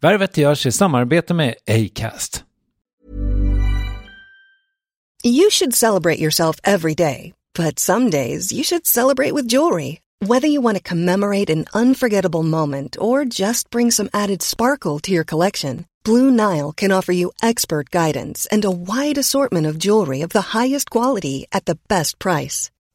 Värvet görs i samarbete med Acast. You should celebrate yourself every day, but some days you should celebrate with jewelry. Whether you want to commemorate an unforgettable moment or just bring some added sparkle to your collection, Blue Nile can offer you expert guidance and a wide assortment of jewelry of the highest quality at the best price.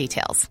details.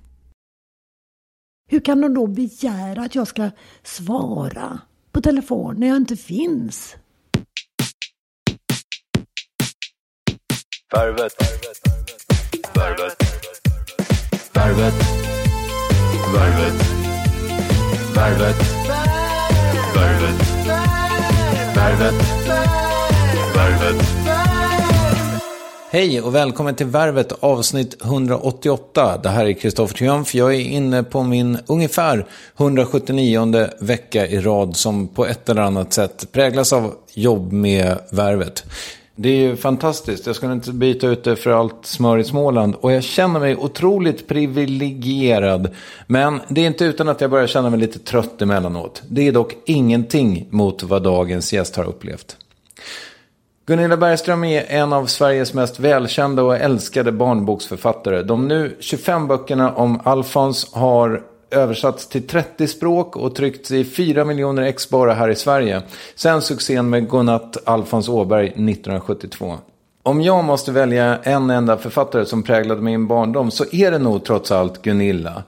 Hur kan de då begära att jag ska svara på telefon när jag inte finns? Värvet. Värvet. Värvet. Värvet. Värvet. Värvet. Värvet. Värvet. Värvet. Hej och välkommen till Värvet avsnitt 188. Det här är Kristoffer Triumf. Jag är inne på min ungefär 179 vecka i rad som på ett eller annat sätt präglas av jobb med Värvet. Det är ju fantastiskt. Jag skulle inte byta ut det för allt smör i Småland. Och jag känner mig otroligt privilegierad. Men det är inte utan att jag börjar känna mig lite trött emellanåt. Det är dock ingenting mot vad dagens gäst har upplevt. Gunilla Bergström är en av Sveriges mest välkända och älskade barnboksförfattare. De nu 25 böckerna om Alfons har översatts till 30 språk och tryckts i 4 miljoner ex bara här i Sverige. Sen succén med Godnatt Alfons Åberg 1972. Om jag måste välja en enda författare som präglade min barndom så är det nog trots allt Gunilla.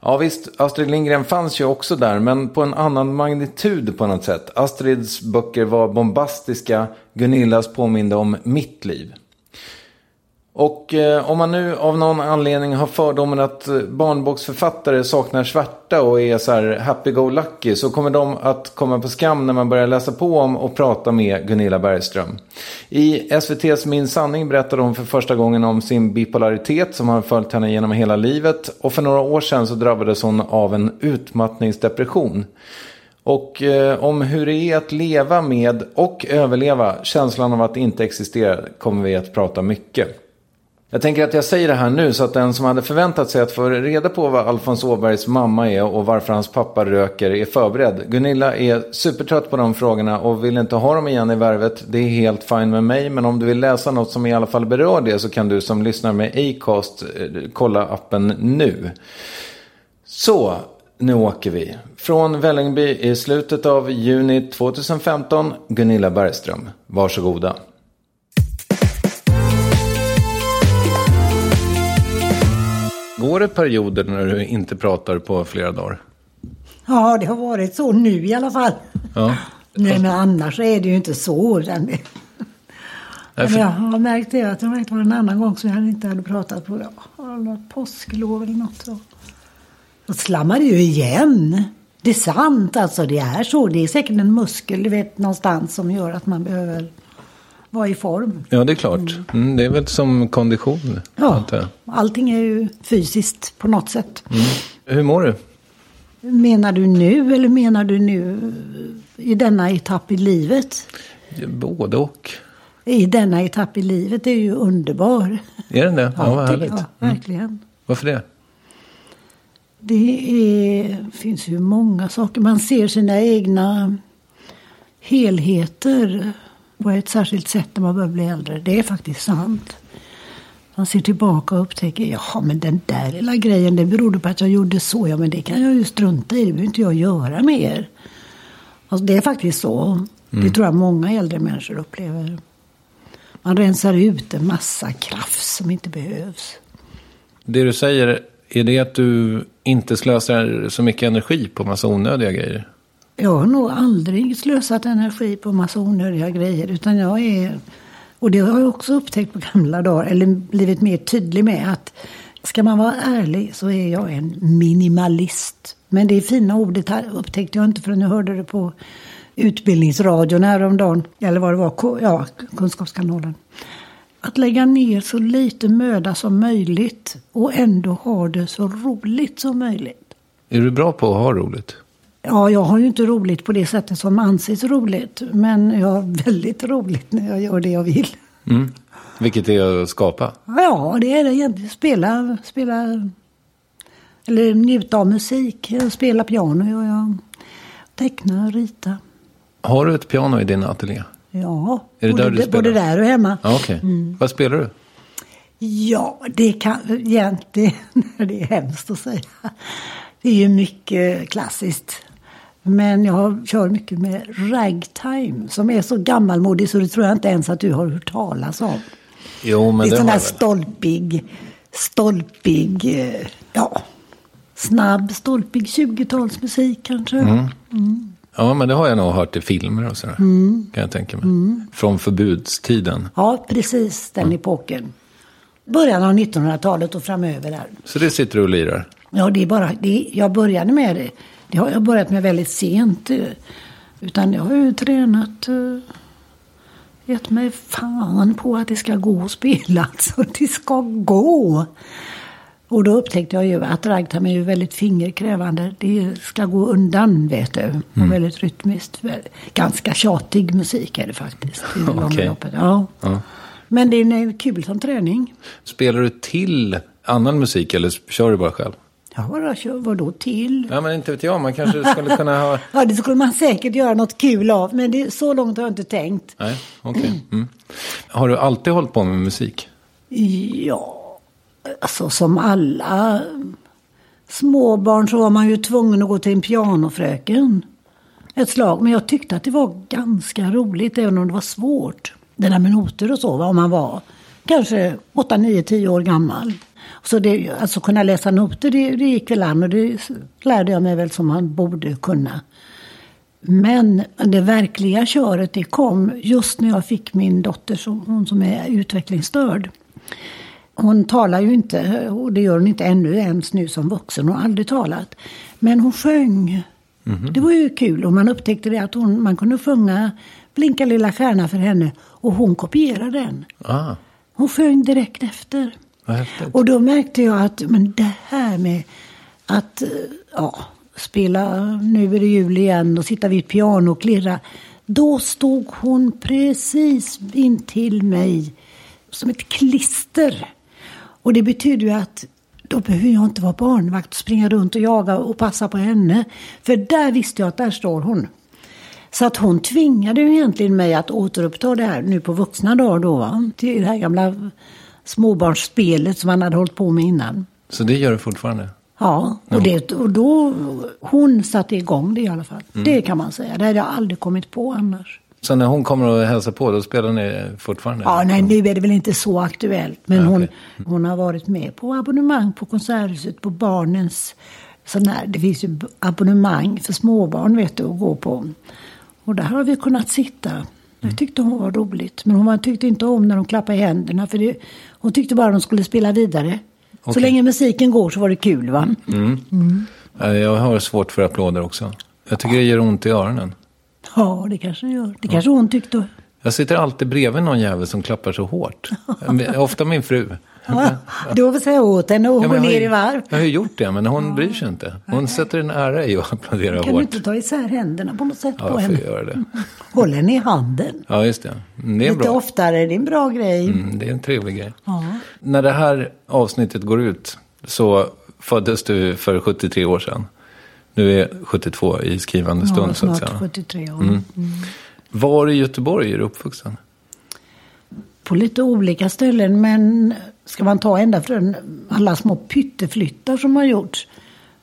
Ja visst, Astrid Lindgren fanns ju också där, men på en annan magnitud på något sätt. Astrids böcker var bombastiska, Gunillas påminde om mitt liv. Och eh, om man nu av någon anledning har fördomen att eh, barnboksförfattare saknar svärta och är så här happy-go-lucky så kommer de att komma på skam när man börjar läsa på om och prata med Gunilla Bergström. I SVTs Min sanning berättade hon för första gången om sin bipolaritet som har följt henne genom hela livet och för några år sedan så drabbades hon av en utmattningsdepression. Och eh, om hur det är att leva med och överleva känslan av att inte existera kommer vi att prata mycket. Jag tänker att jag säger det här nu så att den som hade förväntat sig att få reda på vad Alfons Åbergs mamma är och varför hans pappa röker är förberedd. Gunilla är supertrött på de frågorna och vill inte ha dem igen i värvet. Det är helt fine med mig men om du vill läsa något som i alla fall berör det så kan du som lyssnar med Acast eh, kolla appen nu. Så, Nu åker vi. Från Vällingby i slutet av juni 2015, Gunilla Bergström. Varsågoda. Går det perioder när du inte pratar på flera dagar? Ja, det har varit så nu i alla fall. Ja. Nej, men annars är det ju inte så. Den- Nej, för- jag har märkt det att det varit en annan gång som jag inte hade pratat på. Något påsklov eller något så. Slammar det ju igen. Det är sant alltså, det är så. Det är säkert en muskel, du vet, någonstans som gör att man behöver vara i form. Ja, det är klart. Mm, det är väl som kondition. Ja, allting är ju fysiskt på något sätt. Hur mår du? Menar du nu eller menar du nu i denna etapp i livet? Både och. I denna etapp i livet är ju underbar. Är den det? Ja, vad tycker härligt. jag, verkligen. Varför det? Det är, finns ju många saker. Man ser sina egna helheter på ett särskilt sätt när man börjar bli äldre. Det är faktiskt sant. Man ser tillbaka och upptäcker, jaha men den där lilla grejen det berodde på att jag gjorde så. Ja men det kan jag ju strunta i, det behöver inte jag göra mer. Alltså, det är faktiskt så. Det tror jag många äldre människor upplever. Man rensar ut en massa krafts som inte behövs. Det du säger, är det att du inte slösar så mycket energi på massa onödiga grejer? Jag har nog aldrig slösat energi på massa onödiga grejer. Utan jag är, och det har jag också upptäckt på gamla dagar, eller blivit mer tydlig med att ska man vara ärlig så är jag en minimalist. Men det fina ordet här upptäckte jag inte förrän jag hörde det på Utbildningsradion häromdagen. Eller vad det var, ja, Kunskapskanalen. Att lägga ner så lite möda som möjligt och ändå ha det så roligt som möjligt. Är du bra på att ha roligt? Ja, jag har ju inte roligt på det sättet som anses roligt. Men jag har väldigt roligt när jag gör det jag vill. Mm. Vilket är att skapa? Ja, det är det egentligen. Spela, spela eller njuta av musik. Spela piano gör jag. Teckna, rita. Har du ett piano i din ateljé? Ja, Är det både, där du spelar? både där och hemma. Ja, Okej. Vad spelar du? Ja, det kan egentligen, det är hemskt att säga. Det är ju mycket klassiskt. Men jag kör mycket med ragtime som är så gammalmodig så det tror jag inte ens att du har hört talas om. Jo, men det är sån väl. stolpig, stolpig, eh, ja, snabb, stolpig 20-talsmusik kanske. Mm. Ja, men det har jag nog hört i filmer och sådär. Mm. Kan jag tänka mig. Från förbudstiden. Ja, precis den epoken. Början av 1900-talet och framöver där. Så det sitter du och lirar? Ja, det är bara, det, jag började med det. Det har jag börjat med väldigt sent. eh, Utan jag har ju tränat, eh, gett mig fan på att det ska gå att spela. Alltså, det ska gå. Och då upptäckte jag ju att ragtime är ju väldigt fingerkrävande. Det ska gå undan, vet du. Och väldigt rytmiskt. Ganska tjatig musik är det faktiskt. I det Okej. loppet. Ja. Ja. Men det är kul som träning. Spelar du till annan musik eller kör du bara själv? Ja, vadå, till? Ja, men inte vet jag. Man kanske skulle kunna ha... Ja, det skulle man säkert göra något kul av. Men det, så långt har jag inte tänkt. Nej, okej. Mm. Har du alltid hållit på med musik? Ja, alltså som alla småbarn så var man ju tvungen att gå till en pianofröken. Ett slag. Men jag tyckte att det var ganska roligt även om det var svårt. Det där med noter och så, vad man var kanske 8, 9, 10 år gammal. Så det, alltså kunna läsa noter, det, det gick väl an och det lärde jag mig väl som man borde kunna. Men det verkliga köret det kom just när jag fick min dotter, som, hon som är utvecklingsstörd. Hon talar ju inte, och det gör hon inte ännu ens nu som vuxen. Hon har aldrig talat. Men hon sjöng. Det var ju kul och man upptäckte det att hon, man kunde sjunga Blinka lilla stjärna för henne och hon kopierade den. Ah, Hon sjöng direkt efter. Och då märkte jag att men det här med att eh, ja, spela Nu är det jul igen och sitta vid ett piano och klirra. Då stod hon precis intill mig som ett klister. Och det betyder ju att då behöver jag inte vara barnvakt och springa runt och jaga och passa på henne. För där visste jag att där står hon. Så att hon tvingade ju egentligen mig att återuppta det här nu på vuxna dagar då. Va? Till det här gamla småbarnsspelet som man hade hållit på med innan. Så det gör du fortfarande? Ja, och, det, och då, hon satte igång det i alla fall. Mm. Det kan man säga. Det hade jag aldrig kommit på annars. Så när hon kommer och hälsar på, då spelar ni fortfarande? Ja, nej, nu är det väl inte så aktuellt. Men Ja, hon, okej. hon har varit med på abonnemang på Konserthuset på barnens... Sån här, det finns ju abonnemang för småbarn vet du, att gå på. Och där har vi kunnat sitta. Det tyckte hon var roligt. Men hon tyckte inte om när de klappade i händerna. För det, hon tyckte bara de skulle spela vidare. Så Okej. länge musiken går så var det kul va? Ja, Jag har svårt för applåder också. Jag tycker det gör ont i öronen. Ja, det kanske det gör. Det kanske hon tyckte. Jag sitter alltid bredvid någon jävel som klappar så hårt. Ofta min fru. Ja, då får säga åt henne och Ja, gå men jag, har ner i varv. jag har ju gjort det, men hon bryr sig inte. Hon sätter en ära i att applådera Kan du hårt. inte ta isär händerna på något sätt Ja, på henne? göra det. Håll henne i handen. Ja, just det. Mm, Det är Lite bra. oftare, det är en bra grej. Mm, det är en trevlig grej. Ja. När det här avsnittet går ut så föddes du för 73 år sedan. Nu är 72 i skrivande stund ja, så att säga. 73 år. Mm. Var i Göteborg är du uppvuxen? På lite olika ställen, men ska man ta ända från alla små pytteflyttar som har gjorts?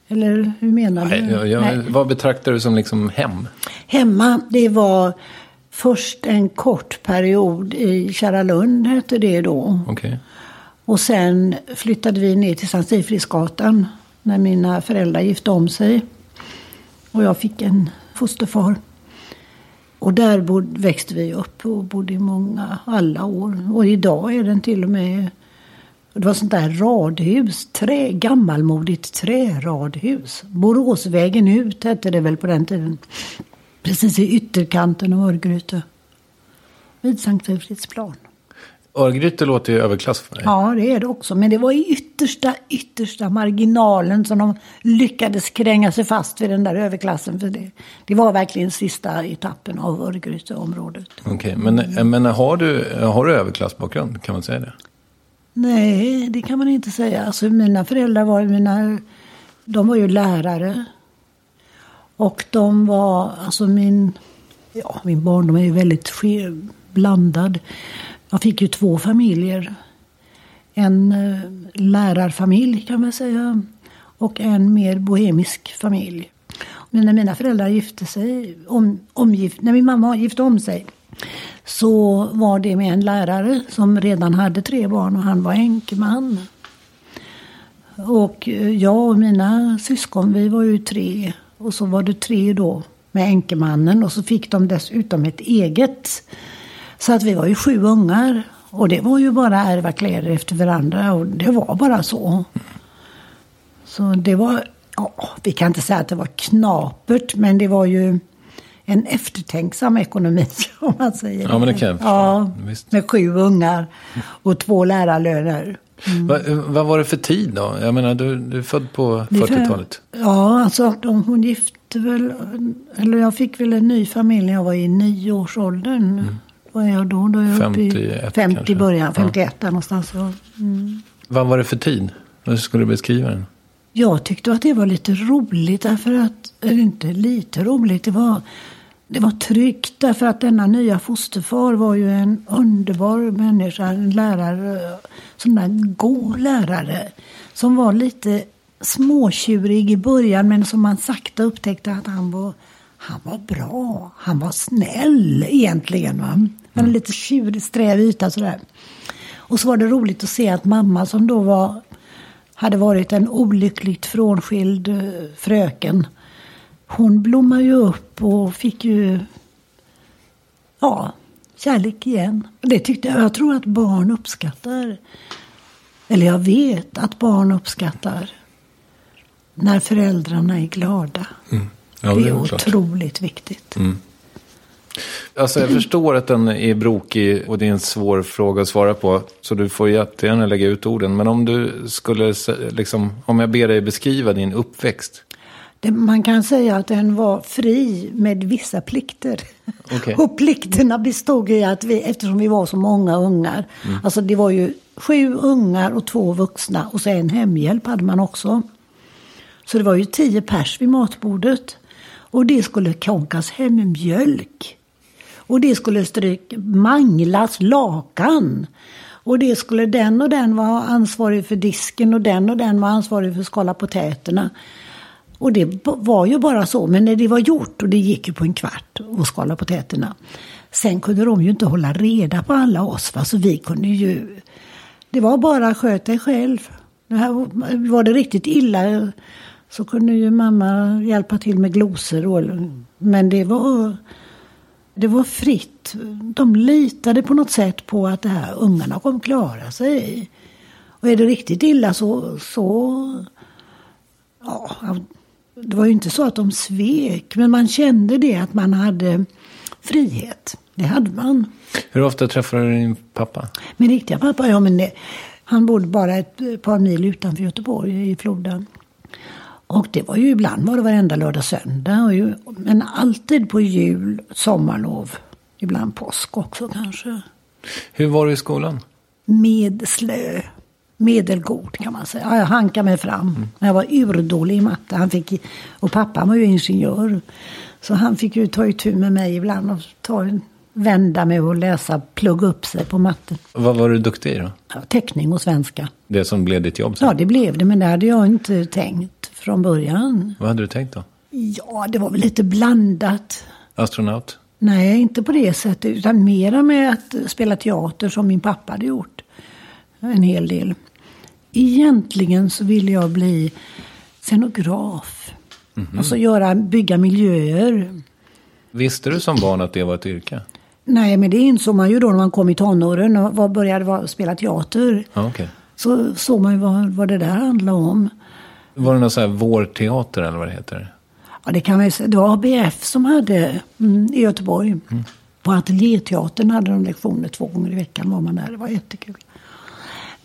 Eller hur menar du? Nej, jag, jag, Nej. Vad betraktar du som liksom hem? Hemma, det var först en kort period i Kära hette det då. Okej. Och sen flyttade vi ner till Sankt Sigfridsgatan när mina föräldrar gifte om sig. Och jag fick en fosterfar. Och där bod, växte vi upp och bodde i många, alla år. Och idag är den till och med, det var sånt där radhus, trä, gammalmodigt träradhus. Boråsvägen ut hette det väl på den tiden. Precis i ytterkanten av Örgryte. Vid Sankt Sigfridsplan. Örgryte låter ju överklass för mig. Ja, det är det också. Men det var i yttersta, yttersta marginalen som de lyckades kränga sig fast vid den där överklassen. För det, det var verkligen sista etappen av Örgryteområdet. Okej, men, men har, du, har du överklassbakgrund? Kan man säga det? Nej, det kan man inte säga. Alltså, mina föräldrar var ju mina, de var ju lärare. Och de var, alltså min, ja, min barndom är ju väldigt blandad. Jag fick ju två familjer. En eh, lärarfamilj kan man säga. Och en mer bohemisk familj. Men när mina föräldrar gifte sig, om, omgift, när min mamma gifte om sig. Så var det med en lärare som redan hade tre barn och han var enkeman. Och eh, jag och mina syskon, vi var ju tre. Och så var det tre då med enkemannen. Och så fick de dessutom ett eget. Så att vi var ju sju ungar. Och det var ju bara ärva kläder efter varandra. Och det var bara så. Så det var, ja, vi kan inte säga att det var knapert. Men det var ju en eftertänksam ekonomi om man säger Ja, men det kan jag förstå. Ja, Visst. med sju ungar och två lärarlöner. Va, vad var det för tid då? Jag menar, du, du är född på Det är för- 40-talet. Ja, alltså de, hon gifte väl, eller jag fick väl en ny familj när jag var i nioårsåldern. Vad är jag då? Då är jag uppe i 51 50 Mm. kanske. början, Ja. 51 där någonstans. Ja. Mm. Vad var det för tid? Hur skulle du beskriva den? Jag tyckte att det var lite roligt därför att, eller inte lite roligt, det var, det var tryggt därför att denna nya fosterfar var ju en underbar människa, en lärare, sån där god lärare. Som var lite småtjurig i början men som man sakta upptäckte att han var, han var bra. Han var snäll egentligen. Va? Han hade lite tjurig, sträv yta sådär. Och så var det roligt att se att mamma som då var hade varit en olyckligt frånskild eh, fröken. Hon blommade ju upp och fick ju ja, kärlek igen. Det tyckte jag. Jag tror att barn uppskattar. Eller jag vet att barn uppskattar. När föräldrarna är glada. Ja, det är klart. otroligt viktigt. Alltså jag förstår att den är brokig och det är en svår fråga att svara på. Så du får jättegärna lägga ut orden. Men om du skulle, liksom, om jag ber dig beskriva din uppväxt. Man kan säga att den var fri med vissa plikter. Okej. Och plikterna bestod i att vi, eftersom vi var så många ungar, alltså det var ju sju ungar och två vuxna och så en hemhjälp hade man också. Så det var ju tio pers vid matbordet. Och det skulle konkas hem mjölk. Och det skulle stryk, manglas lakan. Och det skulle den och den vara ansvarig för disken och den och den var ansvarig för att skala potäterna. Och det var ju bara så, men när det var gjort, och det gick ju på en kvart att skala potäterna. Sen kunde de ju inte hålla reda på alla oss, va? så vi kunde ju... Det var bara sköt dig själv. Det här, var det riktigt illa så kunde ju mamma hjälpa till med glosor. Men det var, det var fritt. De litade på något sätt på att det här ungarna kommer klara sig. Och är det riktigt illa så, så ja, det var ju inte så att de svek, men man kände det att man hade frihet. Det hade man. Hur ofta träffade du din pappa? Min riktiga pappa, ja men det, han bodde bara ett par mil utanför Göteborg i floden. Och det var ju ibland var det varenda lördag söndag. Och ju, men alltid på jul, sommarlov, ibland påsk också kanske. Hur var du i skolan? Medslö. Medelgod kan man säga. Ja, jag hankade mig fram. Jag var urdålig i matte. Han fick, och pappa var ju ingenjör. Så han fick ju ta itu med mig ibland och ta en vända mig och läsa, plugga upp sig på matte. Vad var du duktig i då? Ja, teckning och svenska. Det som blev ditt jobb sen? Ja, det blev det, men det hade jag inte tänkt från början. Vad hade du tänkt då? Ja, det var väl lite blandat. Astronaut? Nej, inte på det sättet, utan mera med att spela teater som min pappa hade gjort. En hel del. Egentligen så ville jag bli scenograf. Alltså göra, bygga miljöer. Visste du som barn att det var ett yrke? Nej, men det insåg man ju då när man kom i tonåren och var- började spela teater. Ja, okej. Så såg man ju vad, vad det där handlade om. Var det någon sån här vårteater eller vad det heter? Ja, det kan man ju säga. Det var ABF som hade mm, i Göteborg. På Ateljéteatern hade de lektioner två gånger i veckan var man där. Det var jättekul.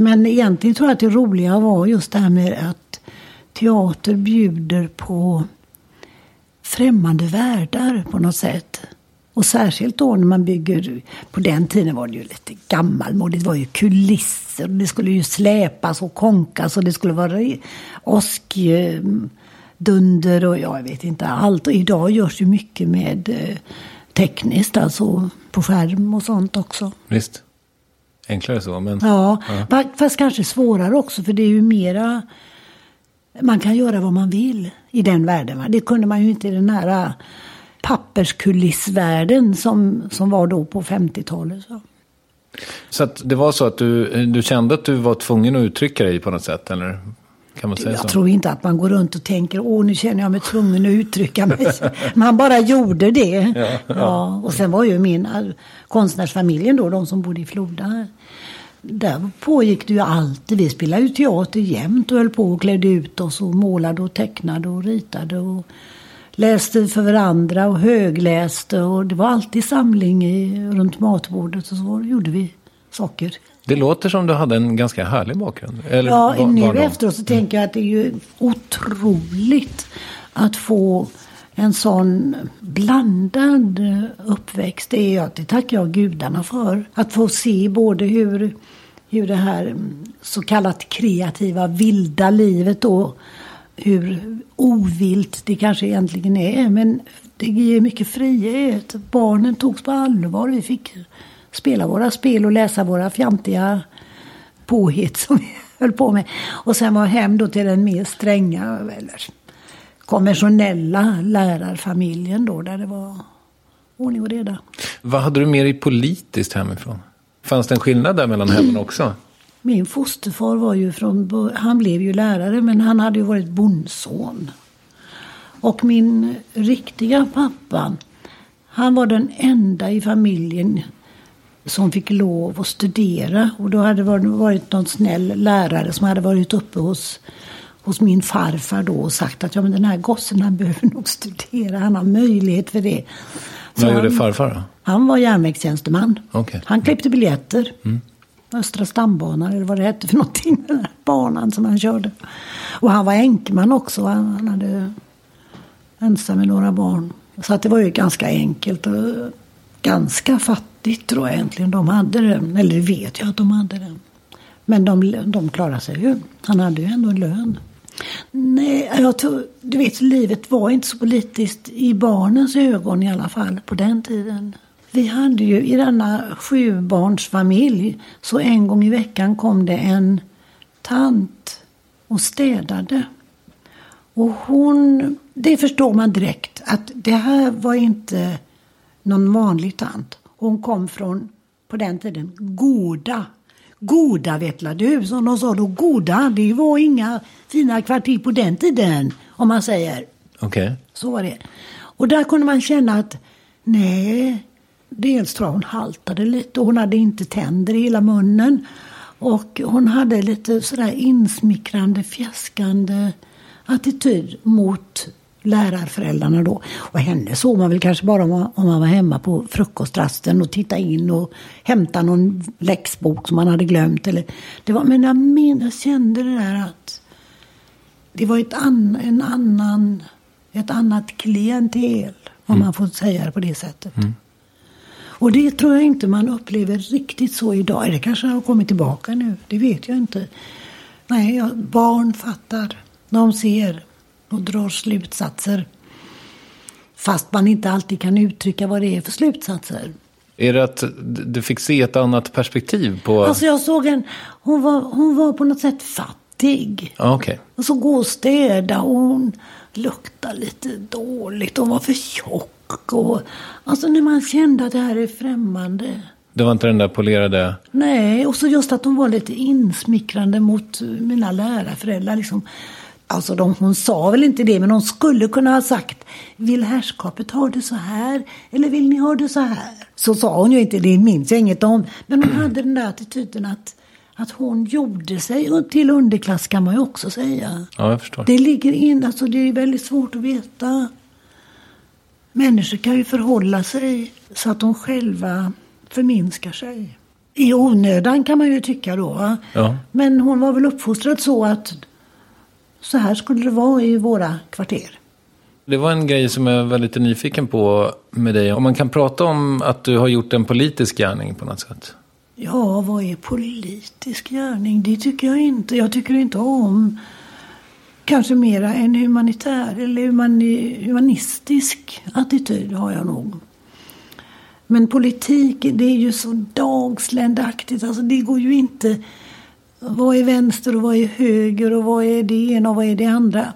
Men egentligen tror jag att det roliga var just det här med att teater bjuder på främmande världar på något sätt. Och särskilt då när man bygger, på den tiden var det ju lite gammalmodigt, det var ju kulisser, och det skulle ju släpas och konkas och det skulle vara åskdunder och jag vet inte allt. Och idag görs ju mycket med eh, tekniskt, alltså på skärm och sånt också. Visst. Enklare så, men... Ja, fa- fast kanske svårare också för det är ju mera... Man kan göra vad man vill i den världen. Va? Det kunde man ju inte i den här papperskulissvärlden som, som var då på 50-talet. Så. Så det var så att du, du kände att du var tvungen att uttrycka dig på något sätt, eller? Kan man säga så? Jag tror inte att man går runt och tänker åh nu känner jag mig tvungen att uttrycka mig. Man bara gjorde det. Ja, Och sen var ju min konstnärsfamiljen då, de som bodde i Floda. Där pågick det ju alltid. Vi spelade ju teater jämt och höll på och klädde ut oss och målade och tecknade och ritade och läste för varandra och högläste. Och det var alltid samling i, runt matbordet och så gjorde vi saker. Det låter som du hade en ganska härlig bakgrund. Eller Ja, var- nu var efteråt så tänker jag att det är ju otroligt att få en sån blandad eh, uppväxt. Det, är jag, det tackar jag gudarna för. Att få se både hur, hur det här mm, så kallat kreativa, vilda livet då, hur ovilt det kanske egentligen är. Men det ger mycket frihet. Barnen togs på allvar. Vi fick spela våra spel och läsa våra fjantiga påhitt som vi höll på med. Och sen var hem då till den mer stränga, eller konventionella lärarfamiljen då, där det var ordning och reda. Vad hade du med dig politiskt hemifrån? Fanns det en skillnad där mellan hemmen också? Min fosterfar var ju från, han blev ju lärare men han hade ju varit bondson. Och min riktiga pappa, han var den enda i familjen som fick lov att studera. Och då hade det varit- någon snäll lärare som hade varit uppe hos, hos min farfar då och sagt att ja, men den här gossen han behöver nog studera, han har möjlighet för det. Så Vad gjorde farfar då? Han var järnvägstjänsteman. Okej. Han klippte biljetter. Östra stambanan eller vad det hette för någonting. Den där banan som han körde. Och han var änkman också. Han, han hade ensam med några barn. Så att det var ju ganska enkelt och ganska fattigt det tror jag egentligen de hade den. Eller det vet jag att de hade den. Men de, de klarade sig ju. Han hade ju ändå en lön. Nej, jag tror, du vet, livet var inte så politiskt i barnens ögon i alla fall på den tiden. Vi hade ju i denna sjubarnsfamilj så en gång i veckan kom det en tant och städade. Och hon, det förstår man direkt att det här var inte någon vanlig tant. Hon kom från, på den tiden, Goda. Goda vet du, som de sa då. Goda, det var inga fina kvarter på den tiden, om man säger. Okej. Så var det. Och där kunde man känna att nej, dels tror jag hon haltade lite hon hade inte tänder i hela munnen. Och hon hade lite sådär insmickrande, fjäskande attityd mot lärarföräldrarna då. Och henne såg man väl kanske bara om man, om man var hemma på frukostrasten och tittade in och hämtade någon läxbok som man hade glömt. Eller, det var, men jag, men, jag kände det där att det var ett, an, en annan, ett annat klientel, om man får säga det på det sättet. Och det tror jag inte man upplever riktigt så idag. Det kanske har kommit tillbaka nu, det vet jag inte. Nej, barn fattar. De ser och drar slutsatser. Fast man inte alltid kan uttrycka vad det är för slutsatser. Är det att du fick se ett annat perspektiv på... Alltså jag såg en, hon var, hon var på något sätt fattig. Okej. Och så gå och städa och hon luktade lite dåligt och var för tjock. Och, alltså när man kände att det här är främmande. Det var inte den där polerade... Nej, och så just att hon var lite insmickrande mot mina lärarföräldrar. Liksom. Alltså de, hon sa väl inte det, men hon skulle kunna ha sagt Vill herrskapet ha det så här? Eller vill ni ha det så här? Så sa hon ju inte, det minns jag inget om. Men hon hade den där attityden att, att hon gjorde sig till underklass kan man ju också säga. Ja, jag förstår. Det ligger in, alltså det är väldigt svårt att veta. Människor kan ju förhålla sig så att de själva förminskar sig. I onödan kan man ju tycka då. Ja. Men hon var väl uppfostrad så att så här skulle det vara i våra kvarter. Det var en grej som jag var lite nyfiken på med dig. Om man kan prata om att du har gjort en politisk gärning på något sätt. Ja, vad är politisk gärning? Det tycker jag inte. Jag tycker inte om kanske mera en humanitär eller humani, humanistisk attityd har jag nog. Men politik, det är ju så dagsländeaktigt. Alltså det går ju inte... Vad är vänster och vad är höger och vad är det ena och vad är det andra?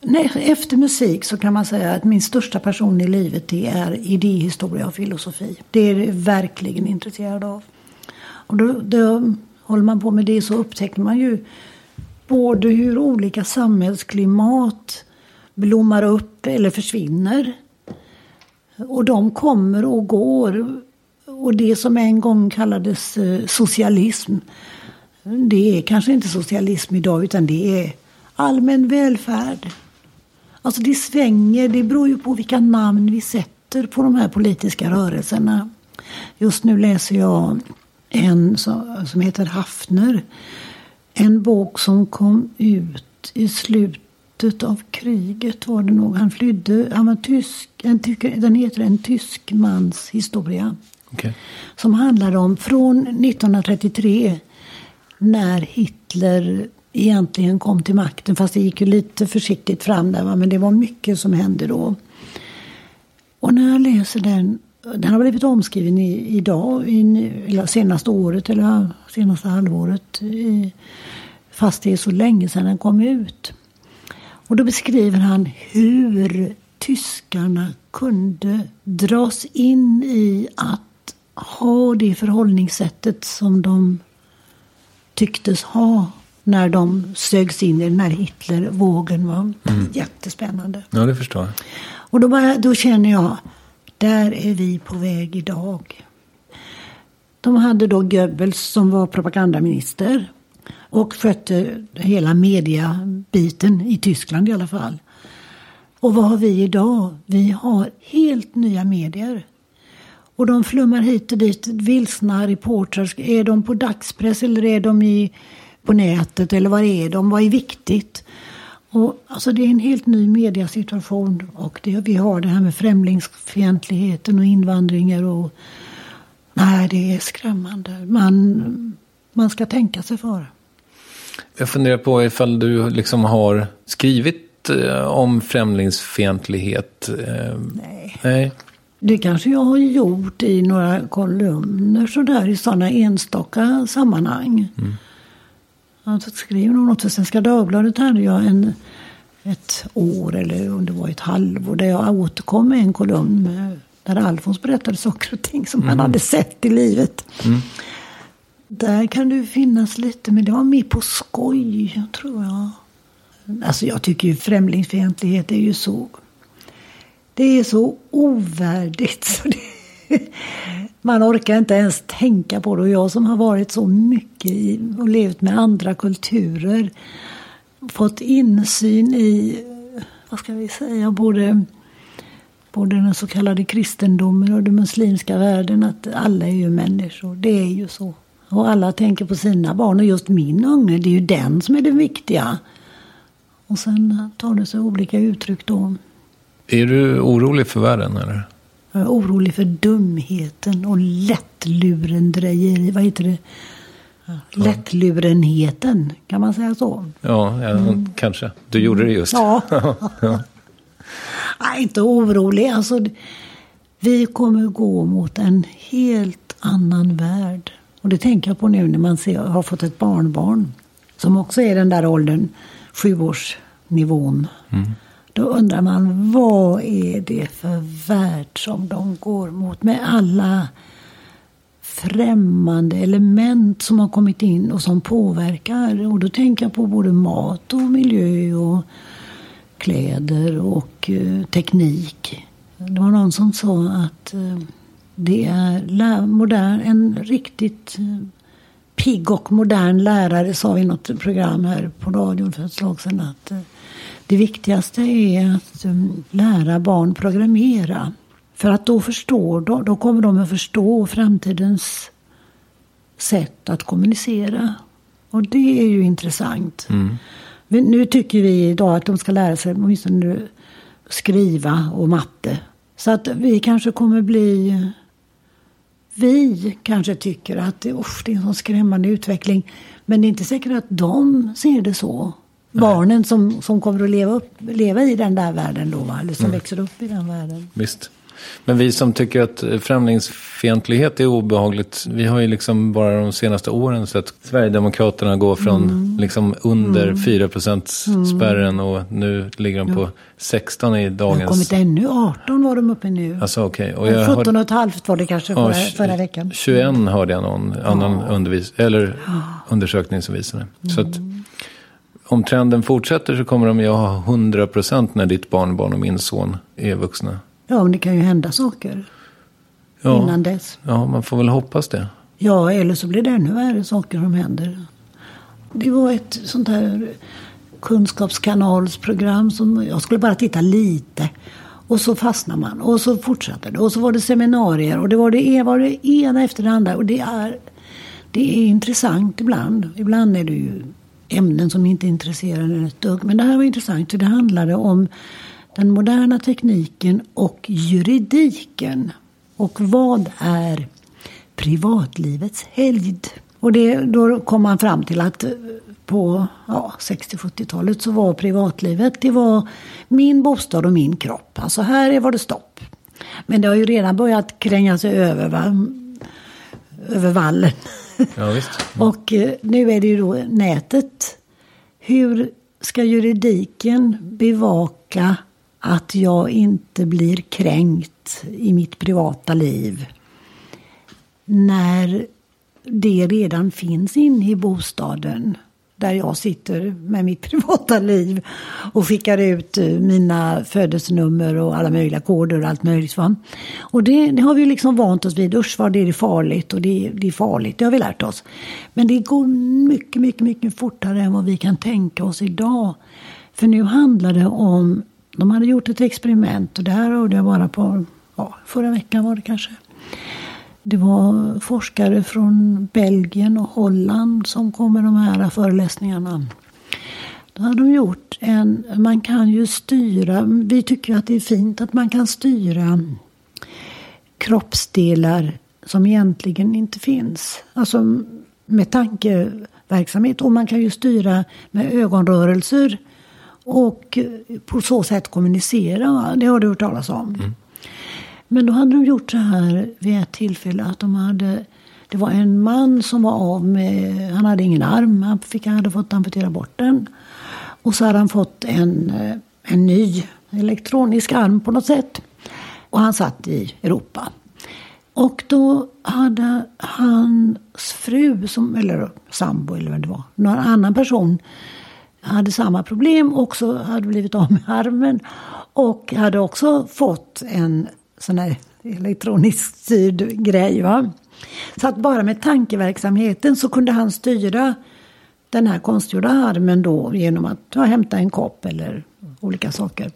Nej, efter musik så kan man säga att min största passion i livet det är idéhistoria och filosofi. Det är jag verkligen intresserad av. Och då, då håller man på med det så upptäcker man ju både hur olika samhällsklimat blommar upp eller försvinner. Och de kommer och går. Och det som en gång kallades eh, socialism, det är kanske inte socialism idag utan det är allmän välfärd. Alltså det svänger, det beror ju på vilka namn vi sätter på de här politiska rörelserna. Just nu läser jag en som heter Hafner. En bok som kom ut i slutet av kriget var det nog. Han flydde, han var tysk, en, tysk- den heter En tysk mans historia. Okej. Som handlar om från 1933 när Hitler egentligen kom till makten. Fast det gick ju lite försiktigt fram där. Va? Men det var mycket som hände då. Och när jag läser den. Den har blivit omskriven i, idag, i, eller senaste året eller senaste halvåret. I, fast det är så länge sedan den kom ut. Och då beskriver han hur tyskarna kunde dras in i att ha det förhållningssättet som de tycktes ha när de sögs in i den här Hitlervågen. var Jättespännande. Ja, det förstår jag. Och då, bara, då känner jag, där är vi på väg idag. De hade då Goebbels som var propagandaminister och skötte hela mediabiten i Tyskland i alla fall. Och vad har vi idag? Vi har helt nya medier. Och de flummar hit och dit, vilsna reportrar. Är de på dagspress eller är de i, på nätet? Eller vad är de? Vad är viktigt? Och, alltså det är en helt ny mediasituation. Och det, vi har det här med främlingsfientligheten och invandringar. Och, nej, det är skrämmande. Man, man ska tänka sig för. Jag funderar på ifall du liksom har skrivit eh, om främlingsfientlighet. Eh, Nej. nej. Det kanske jag har gjort i några kolumner sådär i sådana enstaka sammanhang. Mm. Jag skrev nog något för Svenska Dagbladet hade jag en, ett år eller om det var ett halvår där jag återkom med en kolumn med, där Alfons berättade saker och ting som han hade sett i livet. Där kan det finnas lite, men det var mer på skoj tror jag. Alltså jag tycker ju främlingsfientlighet är ju så det är så ovärdigt. Så det, man orkar inte ens tänka på det. Och jag som har varit så mycket i, och levt med andra kulturer. Fått insyn i, vad ska vi säga, både, både den så kallade kristendomen och den muslimska världen. Att alla är ju människor. Det är ju så. Och alla tänker på sina barn. Och just min unge, det är ju den som är det viktiga. Och sen tar det sig olika uttryck då. Är du orolig för världen eller? Jag är orolig för dumheten och lättlurendrejeri. Vad heter det? Lättlurenheten, kan man säga så? Ja, ja kanske. Du gjorde det just. Ja. Nej, inte orolig. Alltså, vi kommer gå mot en helt annan värld. Och det tänker jag på nu när man ser, har fått ett barnbarn. Som också är den där åldern, sjuårsnivån. Då undrar man, vad är det för värld som de går mot? Med alla främmande element som har kommit in och som påverkar. Och då tänker jag på både mat och miljö och kläder och eh, teknik. Det var någon som sa att eh, det är modern, en riktigt eh, pigg och modern lärare sa i något program här på radion för ett slag sedan att eh, det viktigaste är att eh, lära barn programmera. För att då förstår de, då kommer de att förstå framtidens sätt att kommunicera. Och det är ju intressant. Men nu tycker vi idag att de ska lära sig åtminstone skriva och matte. Så att vi kanske kommer bli... Vi kanske tycker att det, det är en sån skrämmande utveckling. Men det är inte säkert att de ser det så. Barnen som, som kommer att leva, upp, leva i den där världen då, va? eller som växer upp i den världen. Visst. Men vi som tycker att eh, främlingsfientlighet är obehagligt. Vi har ju liksom bara de senaste åren sett Sverigedemokraterna gå från Mm. liksom under 4% spärren och nu ligger de på 16 i Det har kommit dagens... ännu 18 var de uppe nu. Alltså okej. Och jag 17 hörde, och ett halvt var det kanske ja, förra, förra veckan. 21 hörde jag någon annan undervis, eller undersökning som visade. Så att Mm. Om trenden fortsätter så kommer de ju ha 100% när ditt barnbarn och min son är vuxna. Ja, men det kan ju hända saker Ja, innan dess. ja man får väl hoppas det. Ja, eller så blir det ännu värre saker som händer. Det var ett sånt här kunskapskanalsprogram som jag skulle bara titta lite. Och så fastnar man och så fortsatte det. Och så var det seminarier och det var det, var det ena efter det andra. Och det är, det är intressant ibland. Ibland är det ju ämnen som inte intresserar en ett dugg. Men det här var intressant för det handlade om den moderna tekniken och juridiken. Och vad är privatlivets helgd? Och det, då kom man fram till att eh, på ja, 60-70-talet så var privatlivet det var min bostad och min kropp. Alltså här var det stopp. Men det har ju redan börjat kränga sig över, va? över vallen. Ja, visst. Och eh, nu är det ju då nätet. Hur ska juridiken bevaka att jag inte blir kränkt i mitt privata liv? När det redan finns inne i bostaden. Där jag sitter med mitt privata liv och skickar ut eh, mina födelsenummer och alla möjliga koder och allt möjligt. Va? Och det, det har vi liksom vant oss vid. Usch vad det är farligt och det, det är farligt. Det har vi lärt oss. Men det går mycket, mycket, mycket fortare än vad vi kan tänka oss idag. För nu handlar det om, de hade gjort ett experiment och det här hörde jag bara på, ja, förra veckan var det kanske. Det var forskare från Belgien och Holland som kom med de här föreläsningarna. Då hade de gjort en, man kan ju styra, vi tycker ju att det är fint att man kan styra kroppsdelar som egentligen inte finns. Alltså med tankeverksamhet. Och man kan ju styra med ögonrörelser och på så sätt kommunicera. Det har du hört talas om. Mm. Men då hade de gjort så här vid ett tillfälle att de hade det var en man som var av med, han hade ingen arm, han fick, han hade fått amputera bort den. Och så hade han fått en, eh, en ny elektronisk arm på något sätt. Och han satt i Europa. Och då hade hans fru, som, eller sambo eller vad det var, någon annan person hade samma problem, också hade blivit av med armen och hade också fått en sån här elektroniskt styrd grej. Va? Så att bara med tankeverksamheten så kunde han styra den här konstgjorda armen då genom att ja, hämta en kopp eller olika saker.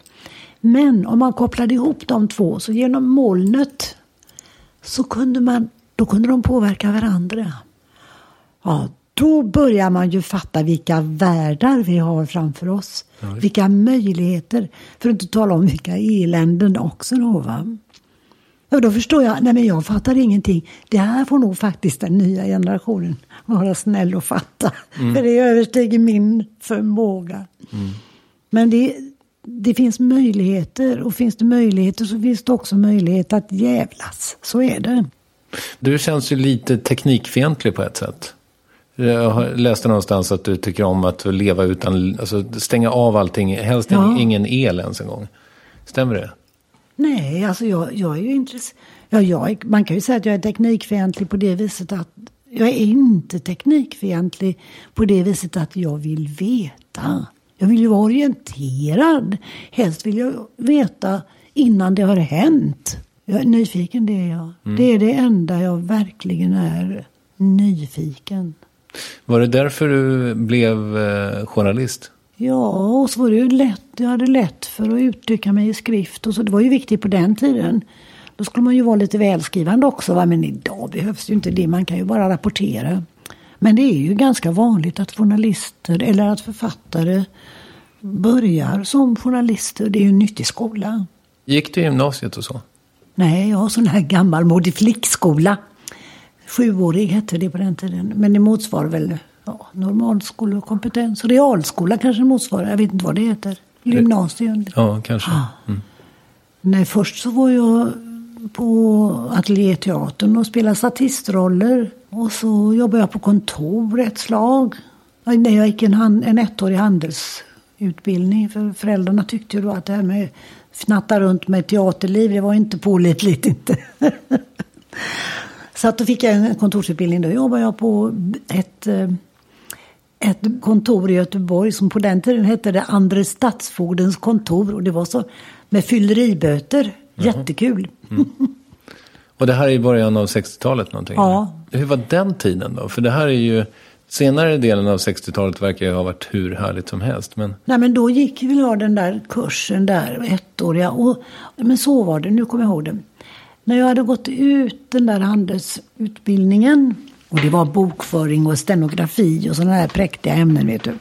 Men om man kopplade ihop de två så genom molnet så kunde man, då kunde de påverka varandra. Ja, då börjar man ju fatta vilka världar vi har framför oss. Ja. Vilka möjligheter. För att inte tala om vilka eländen också då. Va? Och då förstår jag, nej men jag fattar ingenting. Det här får nog faktiskt den nya generationen vara snäll och fatta. Mm. För det överstiger min förmåga. Mm. Men det, det finns möjligheter och finns det möjligheter så finns det också möjlighet att jävlas. Så är det. Du känns ju lite teknikfientlig på ett sätt. Jag läste någonstans att du tycker om att leva utan, alltså stänga av allting, helst ja. ingen el ens en gång. Stämmer det? Nej, alltså jag, jag är ju intresserad. Ja, jag, man kan ju säga att jag är teknikfientlig på det viset att jag är inte teknikfientlig på det viset att jag vill veta. Jag vill ju vara orienterad. Helst vill jag veta innan det har hänt. Jag är nyfiken, det är jag. Mm. Det är det enda jag verkligen är nyfiken. Var det därför du blev eh, journalist? Ja, och så var det ju lätt. Jag hade lätt för att uttrycka mig i skrift. Och så, det var ju viktigt på den tiden. Då skulle man ju vara lite välskrivande också. Va? Men idag behövs ju inte det. Man kan ju bara rapportera. Men det är ju ganska vanligt att journalister eller att författare börjar som journalister. Det är ju en nyttig skola. Gick du i gymnasiet och så? Nej, jag har sån här gammalmodig flickskola. Sjuårig hette det på den tiden. Men det motsvarar väl ja, normalskolekompetens. Realskola kanske motsvarar, jag vet inte vad det heter. Gymnasium. Ja, kanske. Mm. Nej, först så var jag på Ateljéteatern och spelade statistroller. Och så jobbade jag på kontor ett slag. När jag gick en, hand, en ettårig handelsutbildning. För föräldrarna tyckte ju då att det här med fnatta runt med teaterliv, det var inte pålitligt inte. så att då fick jag en kontorsutbildning. Då jobbade jag på ett eh, ett kontor i Göteborg som på den tiden hette det Andre stadsfogdens kontor. Och det var så med fylleriböter. Mm. Jättekul. Mm. Och det här är i början av 60-talet någonting? Ja. Hur var den tiden då? För det här är ju... Senare delen av 60-talet verkar ju ha varit hur härligt som helst. Men... Nej men då gick vi ha den där kursen där, ettåriga. Och, men så var det, nu kommer jag ihåg det. När jag hade gått ut den där handelsutbildningen och det var bokföring och stenografi och sådana där präktiga ämnen, vet du.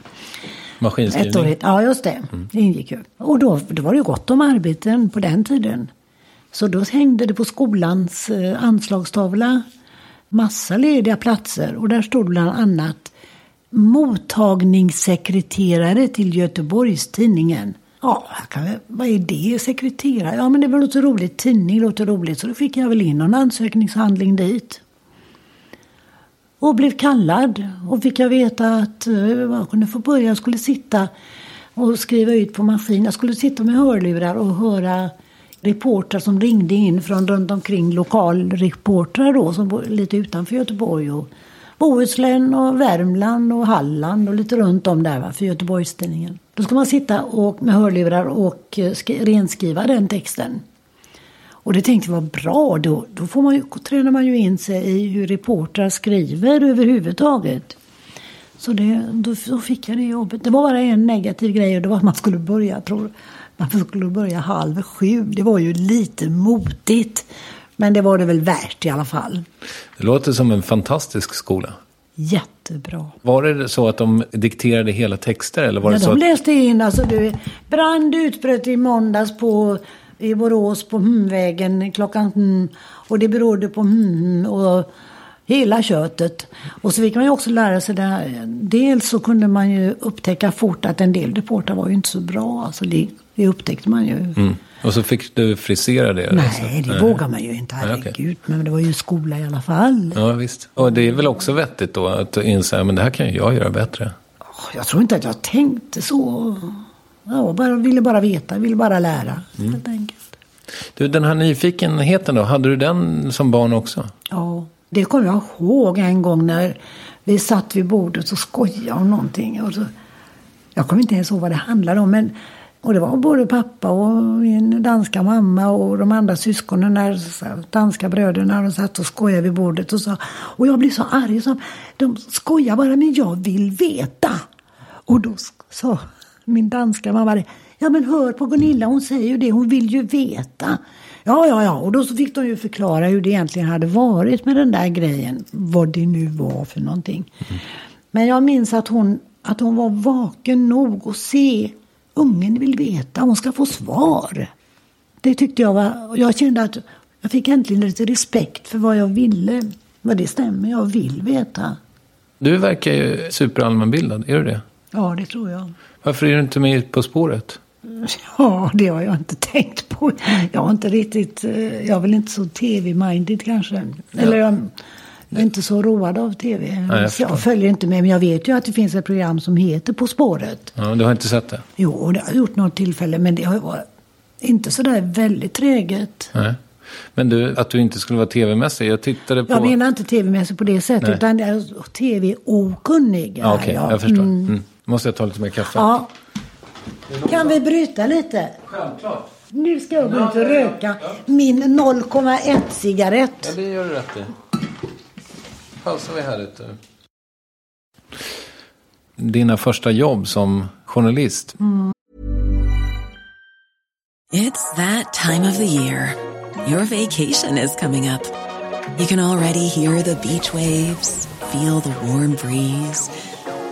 Maskinskrivning? Ettårigt. Ja, just det. Mm. Det ingick ju. Och då, då var det ju gott om arbeten på den tiden. Så då hängde det på skolans eh, anslagstavla massa lediga platser. Och där stod bland annat mottagningssekreterare till Göteborgs-Tidningen. Ja, kan, vad är det? Sekreterare? Ja, men det var något roligt. Tidning låter roligt. Så då fick jag väl in någon ansökningshandling dit. Och blev kallad. Och fick jag veta att eh, jag kunde få börja. Jag skulle sitta och skriva ut på maskin. Jag skulle sitta med hörlurar och höra reportrar som ringde in från runt omkring lokalreportrar då, som lite utanför Göteborg. Och Bohuslän och Värmland och Halland och lite runt om där va, för Göteborgstidningen. Då ska man sitta och, med hörlurar och eh, renskriva den texten. Och det tänkte jag var bra. Då, då får man ju, tränar man ju in sig i hur reportrar skriver överhuvudtaget. Så det, då, då fick jag det jobbet. Det var bara en negativ grej och det var att man skulle börja, tror, man skulle börja halv sju. Det var ju lite motigt. Men det var det väl värt i alla fall. Det låter som en fantastisk skola. Jättebra. Var det så att de dikterade hela texter? Eller var ja, det så de att... läste in. Alltså, du, brand utbröt i måndags på i Borås på vägen klockan hmm, och det berodde på hmm, och hela köttet. Och så fick man ju också lära sig det här. Dels så kunde man ju upptäcka fort att en del reportrar var ju inte så bra. Alltså det Det upptäckte man ju. Mm. Och så fick du frisera det? Nej, alltså. det vågar man ju inte. Nej, Herregud. Men det var ju skola i alla fall. Ja, visst. Och det är väl också vettigt då att inse att det här kan ju jag göra bättre. Jag tror inte att jag tänkte så. Jag bara, ville bara veta, ville bara lära. Mm. Helt enkelt. Du, den här nyfikenheten då, hade du den som barn också? Ja, det kommer jag ihåg en gång när vi satt vid bordet och skojade om någonting. Och så, jag kommer inte ens ihåg vad det handlade om. Men, och det var både pappa och min danska mamma och de andra syskonen, där, danska bröderna, de satt och skojade vid bordet. Och, så, och jag blev så arg. Så, de skojar bara, men jag vill veta. Och då sa min danska mamma det. Ja men hör på Gunilla, hon säger ju det, hon vill ju veta. Ja, ja, ja. Och då så fick de ju förklara hur det egentligen hade varit med den där grejen. Vad det nu var för någonting. Men jag minns att hon, att hon var vaken nog att se. Ungen vill veta, hon ska få svar. Det tyckte jag var, jag kände att jag fick äntligen lite respekt för vad jag ville. Vad det stämmer, jag vill veta. Du verkar ju superallmänbildad, är du det? Ja, det tror jag. Varför är du inte med På spåret? Ja, det har jag inte tänkt på. Jag har inte riktigt, eh, jag är väl inte så tv-minded kanske. Eller jag, jag är inte så road av tv. jag jag, jag följer inte med, men jag vet ju att det finns ett program som heter På spåret. Ja, du har inte sett det? Jo, det har jag gjort något tillfälle, men det har varit inte så där väldigt träget. Nej. Men du, att du inte skulle vara tv-mässig. Jag tittade på... Jag menar inte tv-mässigt på det sättet, Nej. utan tv-okunnig. Ja, Okej, jag. jag förstår. Mm. Mm. Måste jag ta lite mer kaffe? Ja. Kan vi bryta lite? Självklart. Nu ska jag gå ut och röka min 0,1 cigarett. Ja, det gör du rätt i. Pausar vi här lite. Dina första jobb som journalist. It's that time of the year. Your vacation is coming up. You can already hear the beach waves, feel the warm breeze,